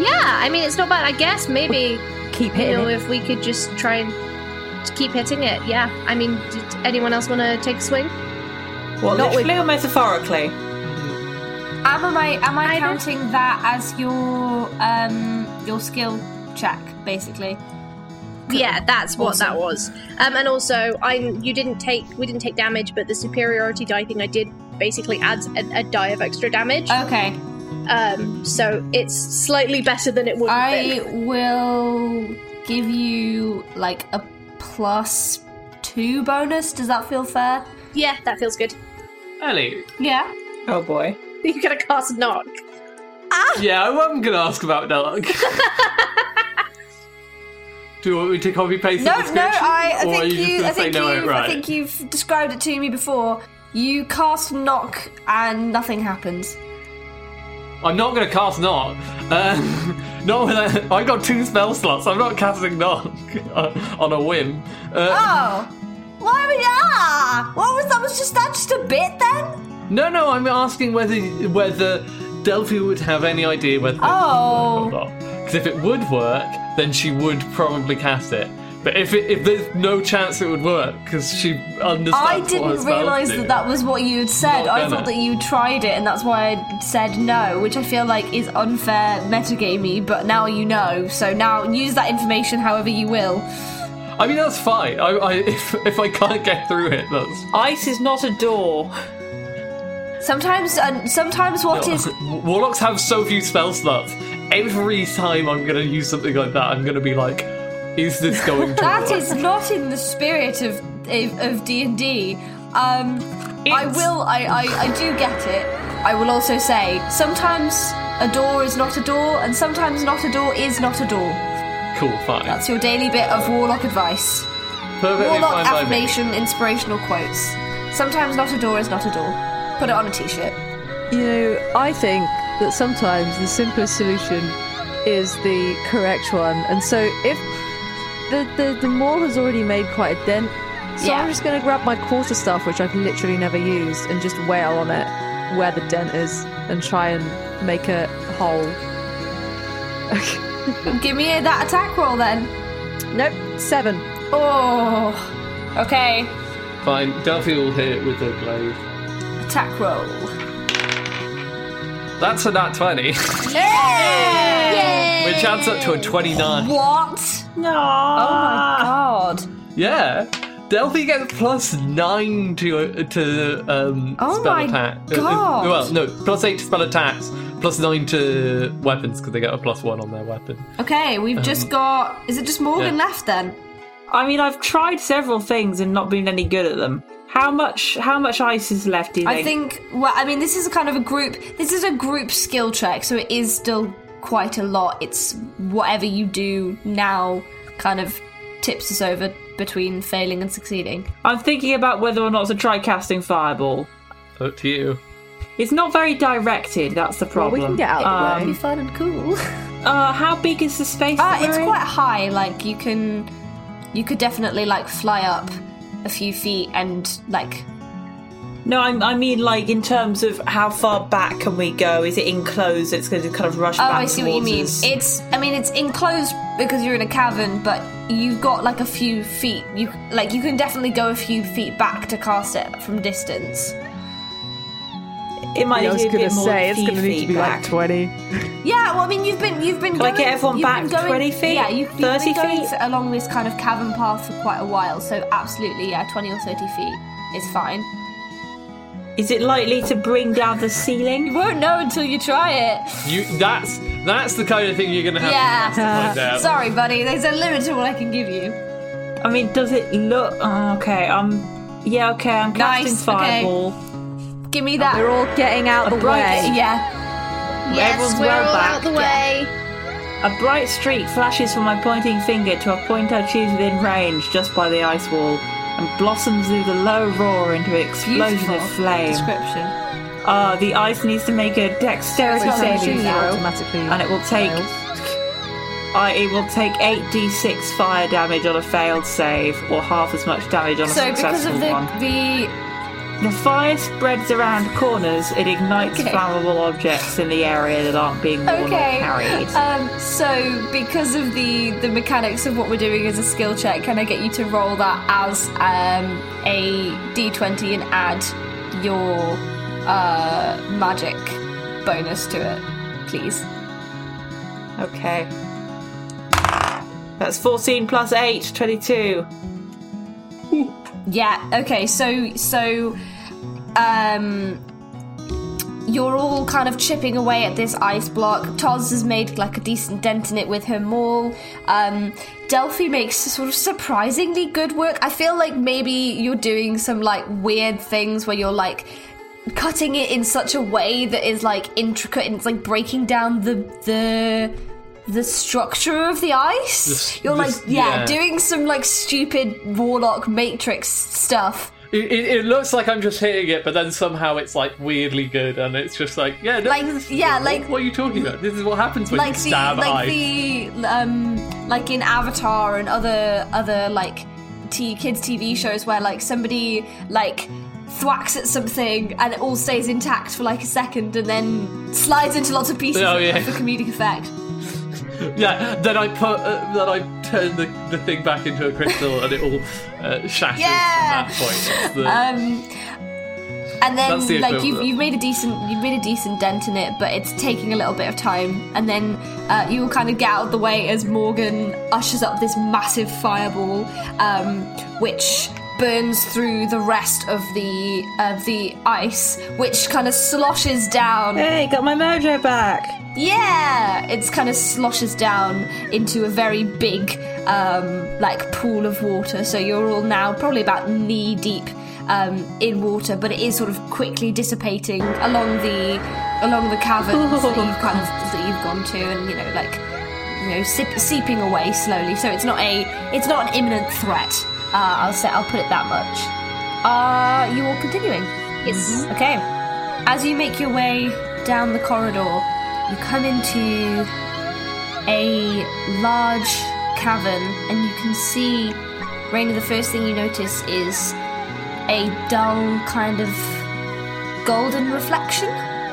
S6: Yeah, I mean, it's not bad. I guess maybe,
S9: Keep hitting.
S6: you
S9: hitting
S6: know,
S9: it.
S6: if we could just try and keep hitting it. Yeah. I mean, did anyone else want to take a swing?
S4: What,
S9: Not
S4: literally or metaphorically?
S8: Am I am I counting that as your um your skill check basically?
S6: Yeah, that's what that was. Um, and also, I you didn't take we didn't take damage, but the superiority die thing I did basically adds a, a die of extra damage.
S8: Okay.
S6: Um, so it's slightly better than it would have
S8: I
S6: been.
S8: will give you like a plus two bonus. Does that feel fair?
S6: Yeah, that feels good.
S2: Ellie.
S8: Yeah.
S4: Oh boy.
S6: You're gonna cast knock.
S2: Yeah, I wasn't going to ask about knock. Do you want me to copy paste
S8: No,
S2: the
S8: no. I, I think
S2: you.
S8: you I, think
S2: no
S8: you've, right?
S2: I
S8: think you've described it to me before. You cast knock and nothing happens.
S2: I'm not going to cast knock. Um, not when I, I got two spell slots. I'm not casting knock on, on a whim. Uh,
S8: Oh. Why would ah? What was that? Was just that just a bit then?
S2: No, no. I'm asking whether whether Delphi would have any idea whether
S8: Oh.
S2: it would work or oh. not. Because if it would work, then she would probably cast it. But if it, if there's no chance it would work because she understands
S8: I
S2: what her
S8: didn't realise that that was what you had said.
S2: Not
S8: I
S2: gonna.
S8: thought that you tried it, and that's why I said no, which I feel like is unfair metagamey. But now you know, so now use that information however you will.
S2: I mean, that's fine. I, I if if I can't get through it, that's
S4: Ice is not a door.
S8: Sometimes, uh, sometimes what is
S2: Warlocks have so few spell slots. Every time I'm gonna use something like that, I'm gonna be like, "Is this going to
S8: that
S2: work?"
S8: is not in the spirit of of D and D. Um, I will. I, I I do get it. I will also say sometimes a door is not a door, and sometimes not a door is not a door.
S2: Cool, fine.
S8: That's your daily bit of warlock advice.
S2: Perfectly
S8: Warlock
S2: fine by me.
S8: affirmation, inspirational quotes. Sometimes not a door is not a door. Put it on a t-shirt.
S9: You know, I think that sometimes the simplest solution is the correct one. And so if the, the, the maul has already made quite a dent, so
S8: Yeah.
S9: I'm just going to grab my quarterstaff, which I've literally never used, and just wail on it where the dent is and try and make a hole.
S8: Give me that attack roll then.
S9: Nope, seven.
S8: Oh, okay.
S2: Fine. Delphi will hit it with the glaive.
S8: Attack roll.
S2: That's a nat twenty,
S8: Yay!
S2: which adds up to a twenty-nine.
S8: What?
S4: No.
S8: Oh my god.
S2: Yeah. Delphi gets plus nine to uh, to um,
S8: Oh
S2: spell
S8: my
S2: attack. Uh, uh,
S8: God.
S2: well, no, plus eight to spell attacks, plus nine to weapons because they get a plus one on their weapon.
S8: Okay, we've just got. Is it just Morgan
S2: Um, yeah.
S8: left then?
S4: I mean, I've tried several things and not been any good at them. How much? How much ice is left? Do you
S8: I think. Well, I mean, this is a kind of a group. This is a group skill check, so it is still quite a lot. It's whatever you do now, kind of tips us over between failing and succeeding.
S4: I'm thinking about whether or not to try casting fireball.
S2: Up to you.
S4: It's not very directed. That's the
S9: Well,
S4: problem.
S9: we can get out of the
S8: It'd be fun and cool.
S4: Uh, how big is the space?
S8: Uh,
S4: that
S8: it's
S4: we're in?
S8: quite high. Like you can, you could definitely like fly up a few feet and like.
S4: No, I, I mean like in terms of how far back can we go? Is it enclosed? It's going to kind of rush back. Oh.
S8: I see what you mean.
S4: us?
S8: It's, I mean, it's enclosed because you're in a cavern, but you've got like a few feet. You like you can definitely go a few feet back to cast it from distance.
S4: It might
S9: I was
S4: need to be a
S9: going to
S4: bit more
S9: say it's going to need to be
S4: back.
S9: like 20.
S8: Yeah, well, I mean, you've been you've been.
S4: Can I
S8: going,
S4: get everyone
S8: you've
S4: back
S8: going,
S4: 20 feet?
S8: Yeah, you've, you've
S4: 30
S8: been going
S4: feet?
S8: along this kind of cavern path for quite a while. So absolutely, yeah, twenty or thirty feet is fine.
S4: Is it likely to bring down the ceiling?
S8: You won't know until you try it.
S2: You that's that's the kind of thing you're gonna have
S8: Yeah.
S2: to find out.
S8: Sorry, buddy. There's a limit to what I can give you.
S4: I mean, does it look? Oh, okay, um, yeah, okay, I'm casting
S8: Nice, okay.
S4: Fireball.
S8: Give me that.
S9: We're all getting out the
S4: bright-
S9: way.
S8: yeah.
S6: Yes,
S4: Everyone's
S6: we're
S4: well
S6: all
S4: back.
S6: out the way.
S4: A bright streak flashes from my pointing finger to a point I choose within range, just by the ice wall, and blossoms through the low roar into an explosion
S8: Beautiful
S4: of flame.
S8: description.
S4: Uh, the ice needs to make a dexterity
S8: It's not
S4: saving throw,
S9: automatically
S4: and it will take.
S9: fails.
S4: Uh, it will take 8d6 fire damage on a failed save, or half as much damage on a
S8: So because
S4: successful
S8: of the
S4: one.
S8: the
S4: The fire spreads around corners, it ignites
S8: Okay.
S4: flammable objects in the area that aren't being worn
S8: okay.
S4: or carried.
S8: Um, so because of the the mechanics of what we're doing as a skill check, can I get you to roll that as um, a d20 and add your uh, magic bonus to it, please.
S4: Okay. That's 14 plus 8, 22.
S8: Yeah. Okay. So so um you're all kind of chipping away at this ice block. Toz has made like a decent dent in it with her maul. Um, Delphi makes sort of surprisingly good work. I feel like maybe you're doing some like weird things where you're like cutting it in such a way that is like intricate and it's like breaking down the the the structure of the ice.
S2: This-
S8: you're
S2: this-
S8: like yeah,
S2: yeah.
S8: doing some like stupid warlock matrix stuff.
S2: It, it, it looks like I'm just hitting it, but then somehow it's like weirdly good, and it's just like, yeah, no,
S8: Like,
S2: is-
S8: yeah,
S2: what-
S8: like-
S2: what are you talking about? This is what happens when
S8: like
S2: you
S8: the
S2: stab
S8: like
S2: ice.
S8: the um like in Avatar and other other like t- kids TV shows where like somebody like thwacks at something and it all stays intact for like a second and then slides into lots of pieces
S2: Oh, yeah.
S8: for comedic effect.
S2: Yeah, then I put, uh, then I turn the, the thing back into a crystal, and it all uh, shatters
S8: Yeah.
S2: at that point. The-
S8: Um and
S2: That's the
S8: then like you've, you've made a decent you've made a decent dent in it but it's taking a little bit of time and then uh, you will kind of get out of the way as morgan ushers up this massive fireball um, which burns through the rest of the of the ice which kind of sloshes down
S4: Hey, got my mojo back.
S8: yeah, it's kind of sloshes down into a very big, um, like pool of water. So you're all now probably about knee deep um, in water, but it is sort of quickly dissipating along the along the caverns that you've kind of that you've gone to, and you know, like you know, sip, seeping away slowly. So it's not a it's not an imminent threat. Uh, I'll say I'll put it that much. Are you all continuing?
S6: Yes.
S8: Okay. As you make your way down the corridor, you come into a large cavern, and you can see. Raina, the first thing you notice is a dull kind of golden reflection.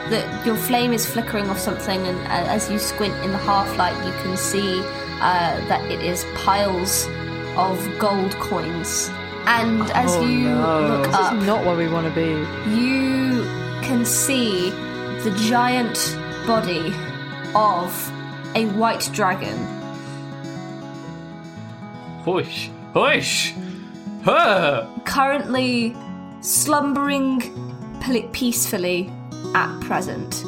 S8: That your flame is flickering off something, and uh, as you squint in the half light, you can see uh, that it is piles of gold coins. And as
S9: Oh,
S8: you
S9: no.
S8: look
S9: This
S8: up,
S9: is not where we want to be.
S8: you can see the giant body of a white dragon.
S2: Hush, hush, huh.
S8: currently slumbering peacefully at present.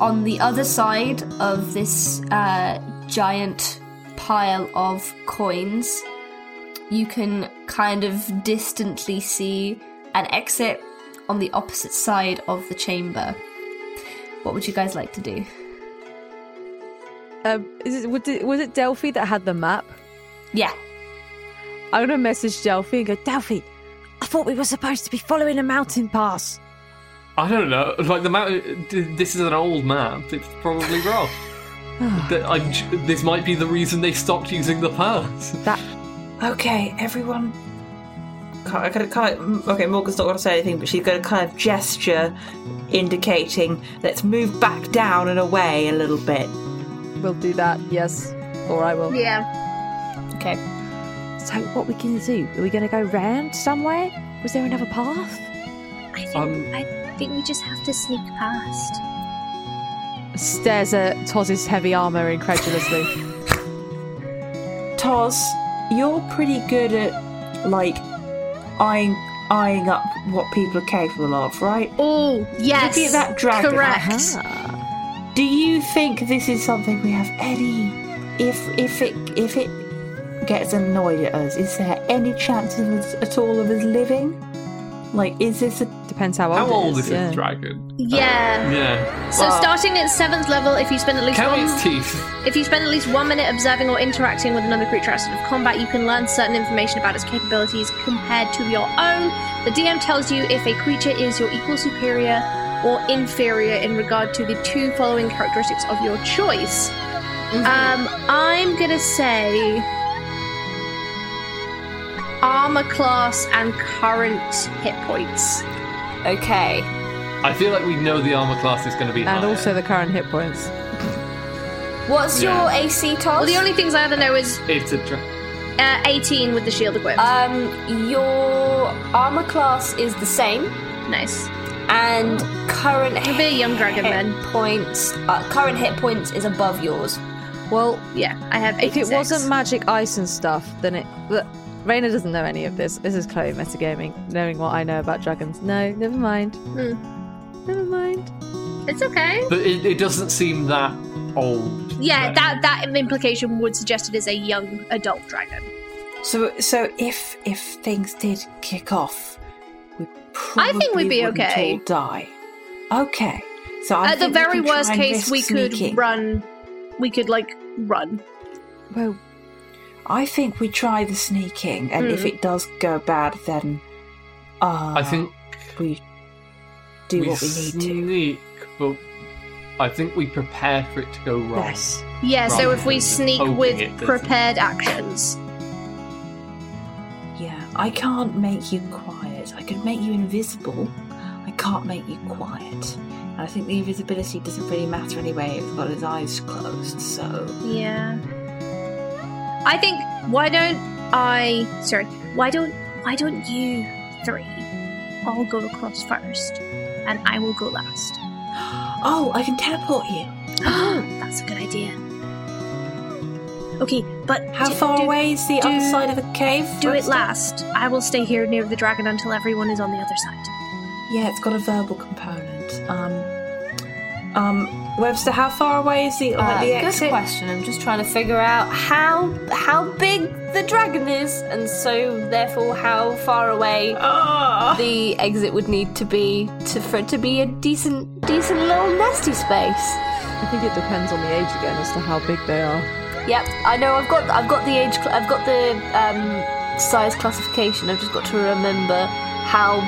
S8: On the other side of this uh, giant pile of coins, you can kind of distantly see an exit on the opposite side of the chamber. What would you guys like to do?
S9: Um, is it, was it was it Delphi that had the map?
S8: Yeah.
S9: I'm gonna message Delphi and go, Delphi, I thought we were supposed to be following a mountain pass.
S2: I don't know. Like the map. This is an old map. It's probably wrong. That I'm this might be the reason they stopped using the pass.
S9: That
S4: Okay, everyone. Kind of, kind of, kind of, okay, Morgan's not going to say anything, but she's going to kind of gesture, indicating let's move back down and away a little bit.
S9: We'll do that. Yes, or I will.
S6: Yeah.
S8: Okay.
S9: So what we gonna do? Are we gonna go round somewhere? Was there another path?
S6: I think,
S2: Um,
S6: I think we just have to sneak past.
S9: Stares at Toz's heavy armor incredulously.
S4: Toz, you're pretty good at, like, eyeing, eyeing up what people are capable of, right?
S6: Oh, yes.
S4: Look at that dragon.
S6: Correct.
S9: Ah.
S4: Do you think this is something we have any? If if it if it gets annoyed at us, is there any chance of us, at all of us living? Like, is this a
S9: Depends how old.
S2: How old
S9: is,
S2: is
S9: yeah.
S2: this dragon?
S6: Yeah.
S2: Yeah.
S6: So
S2: Well,
S6: starting at seventh level, if you spend at least one,
S2: its teeth.
S6: if you spend at least one minute observing or interacting with another creature outside of combat, you can learn certain information about its capabilities compared to your own. The DM tells you if a creature is your equal, superior, or inferior in regard to the two following characteristics of your choice. Um, I'm gonna say armor class and current hit points.
S8: Okay.
S2: I feel like we know the armor class is going to be
S9: And
S2: higher.
S9: also the current hit points.
S8: What's
S2: Yeah.
S8: your AC, Toz?
S6: Well, the only things I ever know is
S2: it's a dra-
S6: uh, 18 with the shield equipped.
S8: Um, your armor class is the same.
S6: nice.
S8: and current
S6: You'll be a young dragon
S8: hit
S6: then.
S8: points. Uh, current hit points is above yours.
S9: Well,
S6: Yeah, I have.
S9: if it
S6: 86.
S9: wasn't magic ice and stuff, then it. But Raina doesn't know any of this. This is Chloe metagaming, knowing what I know about dragons. No, never mind.
S6: Hmm.
S9: Never mind.
S6: it's okay.
S2: But it, it doesn't seem that old.
S6: Yeah,
S2: then.
S6: that that implication would suggest it is a young adult dragon.
S3: So, so if if things did kick off, we
S6: I think we'd
S3: probably
S6: be
S3: wouldn't
S6: okay.
S3: all die. Okay. So I
S6: At the
S3: think we
S6: very worst case, we could
S3: sneaking.
S6: run. We could like run.
S9: Well,
S3: I think we try the sneaking, and if
S6: Hmm.
S3: it does go bad, then uh,
S2: I think
S3: we do
S2: we
S3: what we need to.
S2: sneak, but I think we prepare for it to go wrong.
S3: Yes.
S6: Yeah, so if we sneak with
S2: it doesn't.
S6: prepared actions.
S3: Yeah. I can't make you quiet. I could make you invisible. I can't make you quiet. And I think the invisibility doesn't really matter anyway if he's got his eyes closed. So
S6: Yeah. I think why don't I sorry, why don't why don't you three all go across first and I will go last.
S3: Oh, I can teleport you.
S6: That's a good idea. Okay, but
S3: How
S6: d-
S3: far
S6: do-
S3: away is the
S6: do-
S3: other side of the cave?
S6: Do it last. I will stay here near the dragon until everyone is on the other side.
S3: Yeah, it's got a verbal component. Um, um, Webster, how far away is the,
S8: Uh,
S3: like, the
S8: good
S3: exit?
S8: question. I'm just trying to figure out how how big the dragon is, and so therefore how far away
S3: Ah.
S8: the exit would need to be to for it to be a decent decent little nesty space.
S9: I think it depends on the age again as to how big they are.
S8: Yep, I know. I've got I've got the age. cl- I've got the um, size classification. I've just got to remember how.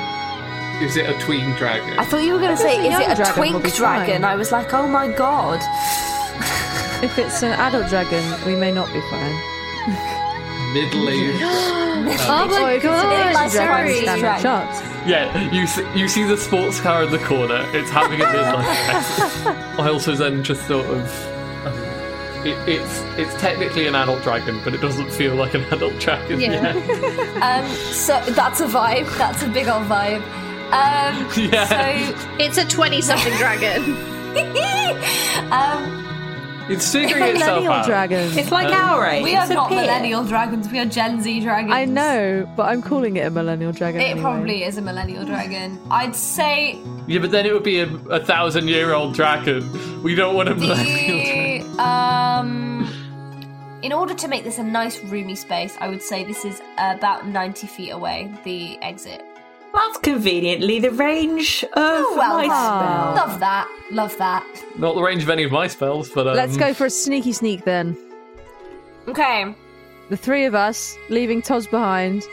S2: Is it a tween dragon?
S8: I thought you were going to say, is it a
S9: dragon
S8: twink
S9: be
S8: dragon? I was like, oh my god.
S9: If it's an adult dragon, we may not be fine.
S2: Middle-aged.
S6: Oh
S9: Or
S6: my
S9: if it's
S6: god, sorry.
S9: a.
S2: Yeah, you see, you see the sports car in the corner. It's having a midlife crisis. I also then just sort of. Um, it, it's it's technically an adult dragon, but it doesn't feel like an adult dragon
S6: Yeah.
S2: yet.
S8: Um, so that's a vibe. That's a big old vibe. Um,
S2: Yeah.
S6: So It's a 20 something dragon.
S8: so, um,
S2: It's figuring itself
S9: Millennial
S2: out.
S9: dragon.
S3: It's like
S2: Um,
S3: our age.
S8: we are
S3: It's
S8: not
S3: peer.
S8: millennial dragons. We are Gen Z dragons.
S9: I know, but I'm calling it a millennial dragon.
S8: It
S9: anyway.
S8: probably is a millennial dragon. I'd say
S2: Yeah, but then it would be a, a thousand year old dragon. We don't want a millennial dragon.
S8: the um. In order to make this a nice roomy space, I would say this is about 90 feet away, the exit.
S3: That's conveniently the range of
S8: Oh, well,
S3: my spell.
S8: Love that. Love that.
S2: Not the range of any of my spells, but um,
S9: Let's go for a sneaky sneak then.
S8: Okay.
S9: The three of us, leaving Toz behind,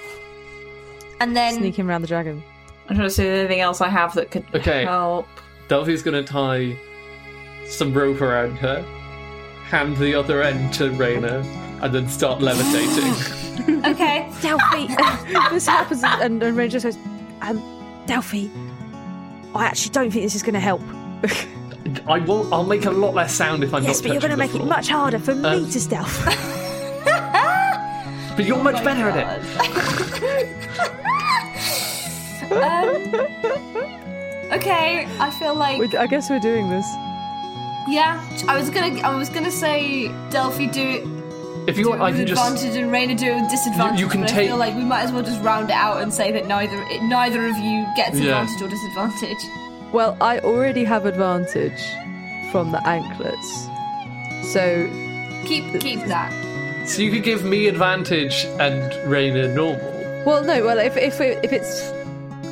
S8: And then
S9: sneaking around the dragon.
S3: I'm trying to see anything else I have that could
S2: Okay.
S3: help.
S2: Delphi's gonna tie some rope around her, hand the other end to Raina, and then start levitating.
S8: Okay.
S9: Delphi! this happens, and, and Ray just goes, um, Delphi, I actually don't think this is going to help.
S2: I will. I'll make a lot less sound if I'm
S9: yes,
S2: not.
S9: but you're going to make
S2: the
S9: it much harder for me
S2: Um,
S9: to stealth.
S2: But you're much better at it.
S8: Um, okay. I feel like
S9: We- I guess we're doing this.
S8: yeah. I was gonna. I was gonna say Delphi do it
S2: If you
S8: do
S2: want, I can just.
S8: advantage and Raina do it with disadvantage.
S2: You- you can
S8: but I feel like we might as well just round it out and say that neither it, neither of you gets
S2: Yeah.
S8: advantage or disadvantage.
S9: Well, I already have advantage from the anklets. So,
S8: Keep keep that.
S2: So you could give me advantage and Raina normal.
S9: well, no, well, if if it, if it's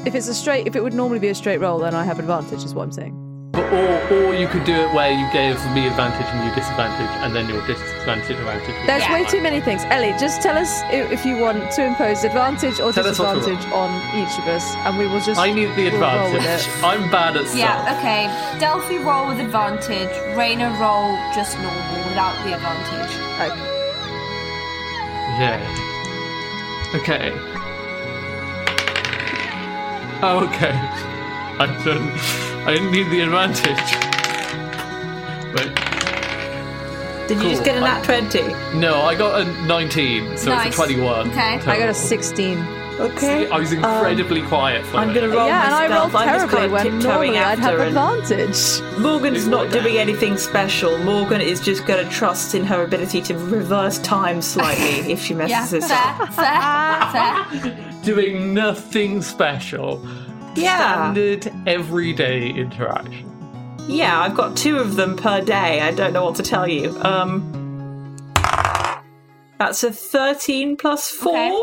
S9: if it's a straight, if it would normally be a straight roll, then I have advantage. Is what I'm saying.
S2: But, or, or you could do it where you gave me advantage and you disadvantage, and then your disadvantage advantage.
S9: There's
S2: be
S9: way too many things. Ellie, just tell us if, if you want to impose advantage or
S2: Tell us what to roll.
S9: disadvantage on each of us, and we will just.
S2: I need the
S9: we'll
S2: advantage. I'm bad at stuff.
S8: Yeah. Okay. Delphi roll with advantage. Raina roll just normal without the advantage.
S9: Okay.
S2: Yeah. Okay. Oh, okay. I didn't. I didn't need the advantage. Wait.
S3: Did you just get a nat 20?
S2: No, I got a 19, so
S8: Nice.
S2: it's a 21.
S8: Okay.
S9: I got a 16.
S4: Okay.
S2: I was um, incredibly quiet for
S4: I'm going to roll
S9: yeah, and I rolled.
S4: I'm
S9: terribly when
S4: tiptoeing
S9: normally I'd have
S4: after
S9: advantage.
S4: Morgan's not doing anything special. Morgan is just going to trust in her ability to reverse time slightly if she
S8: Yeah,
S4: messes this
S8: fair,
S4: up.
S8: fair, fair.
S2: Doing nothing special.
S4: Yeah.
S2: Standard everyday interaction.
S4: Yeah, I've got two of them per day. I don't know what to tell you. Um, that's a 13 plus 4.
S8: Okay.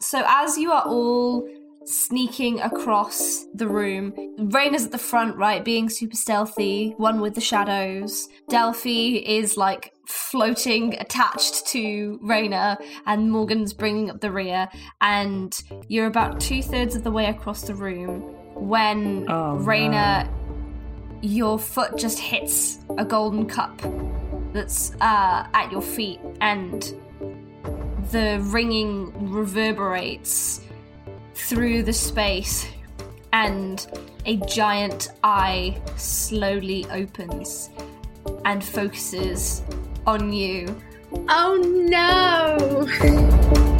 S8: So as you are all sneaking across the room, Raina's at the front, right, being super stealthy, one with the shadows. Delphi is like floating attached to Raina, and Morgan's bringing up the rear. And you're about two thirds of the way across the room when
S4: Oh,
S8: Raina, your foot just hits a golden cup that's uh, at your feet, and the ringing reverberates through the space, and a giant eye slowly opens and focuses on you.
S5: Oh no!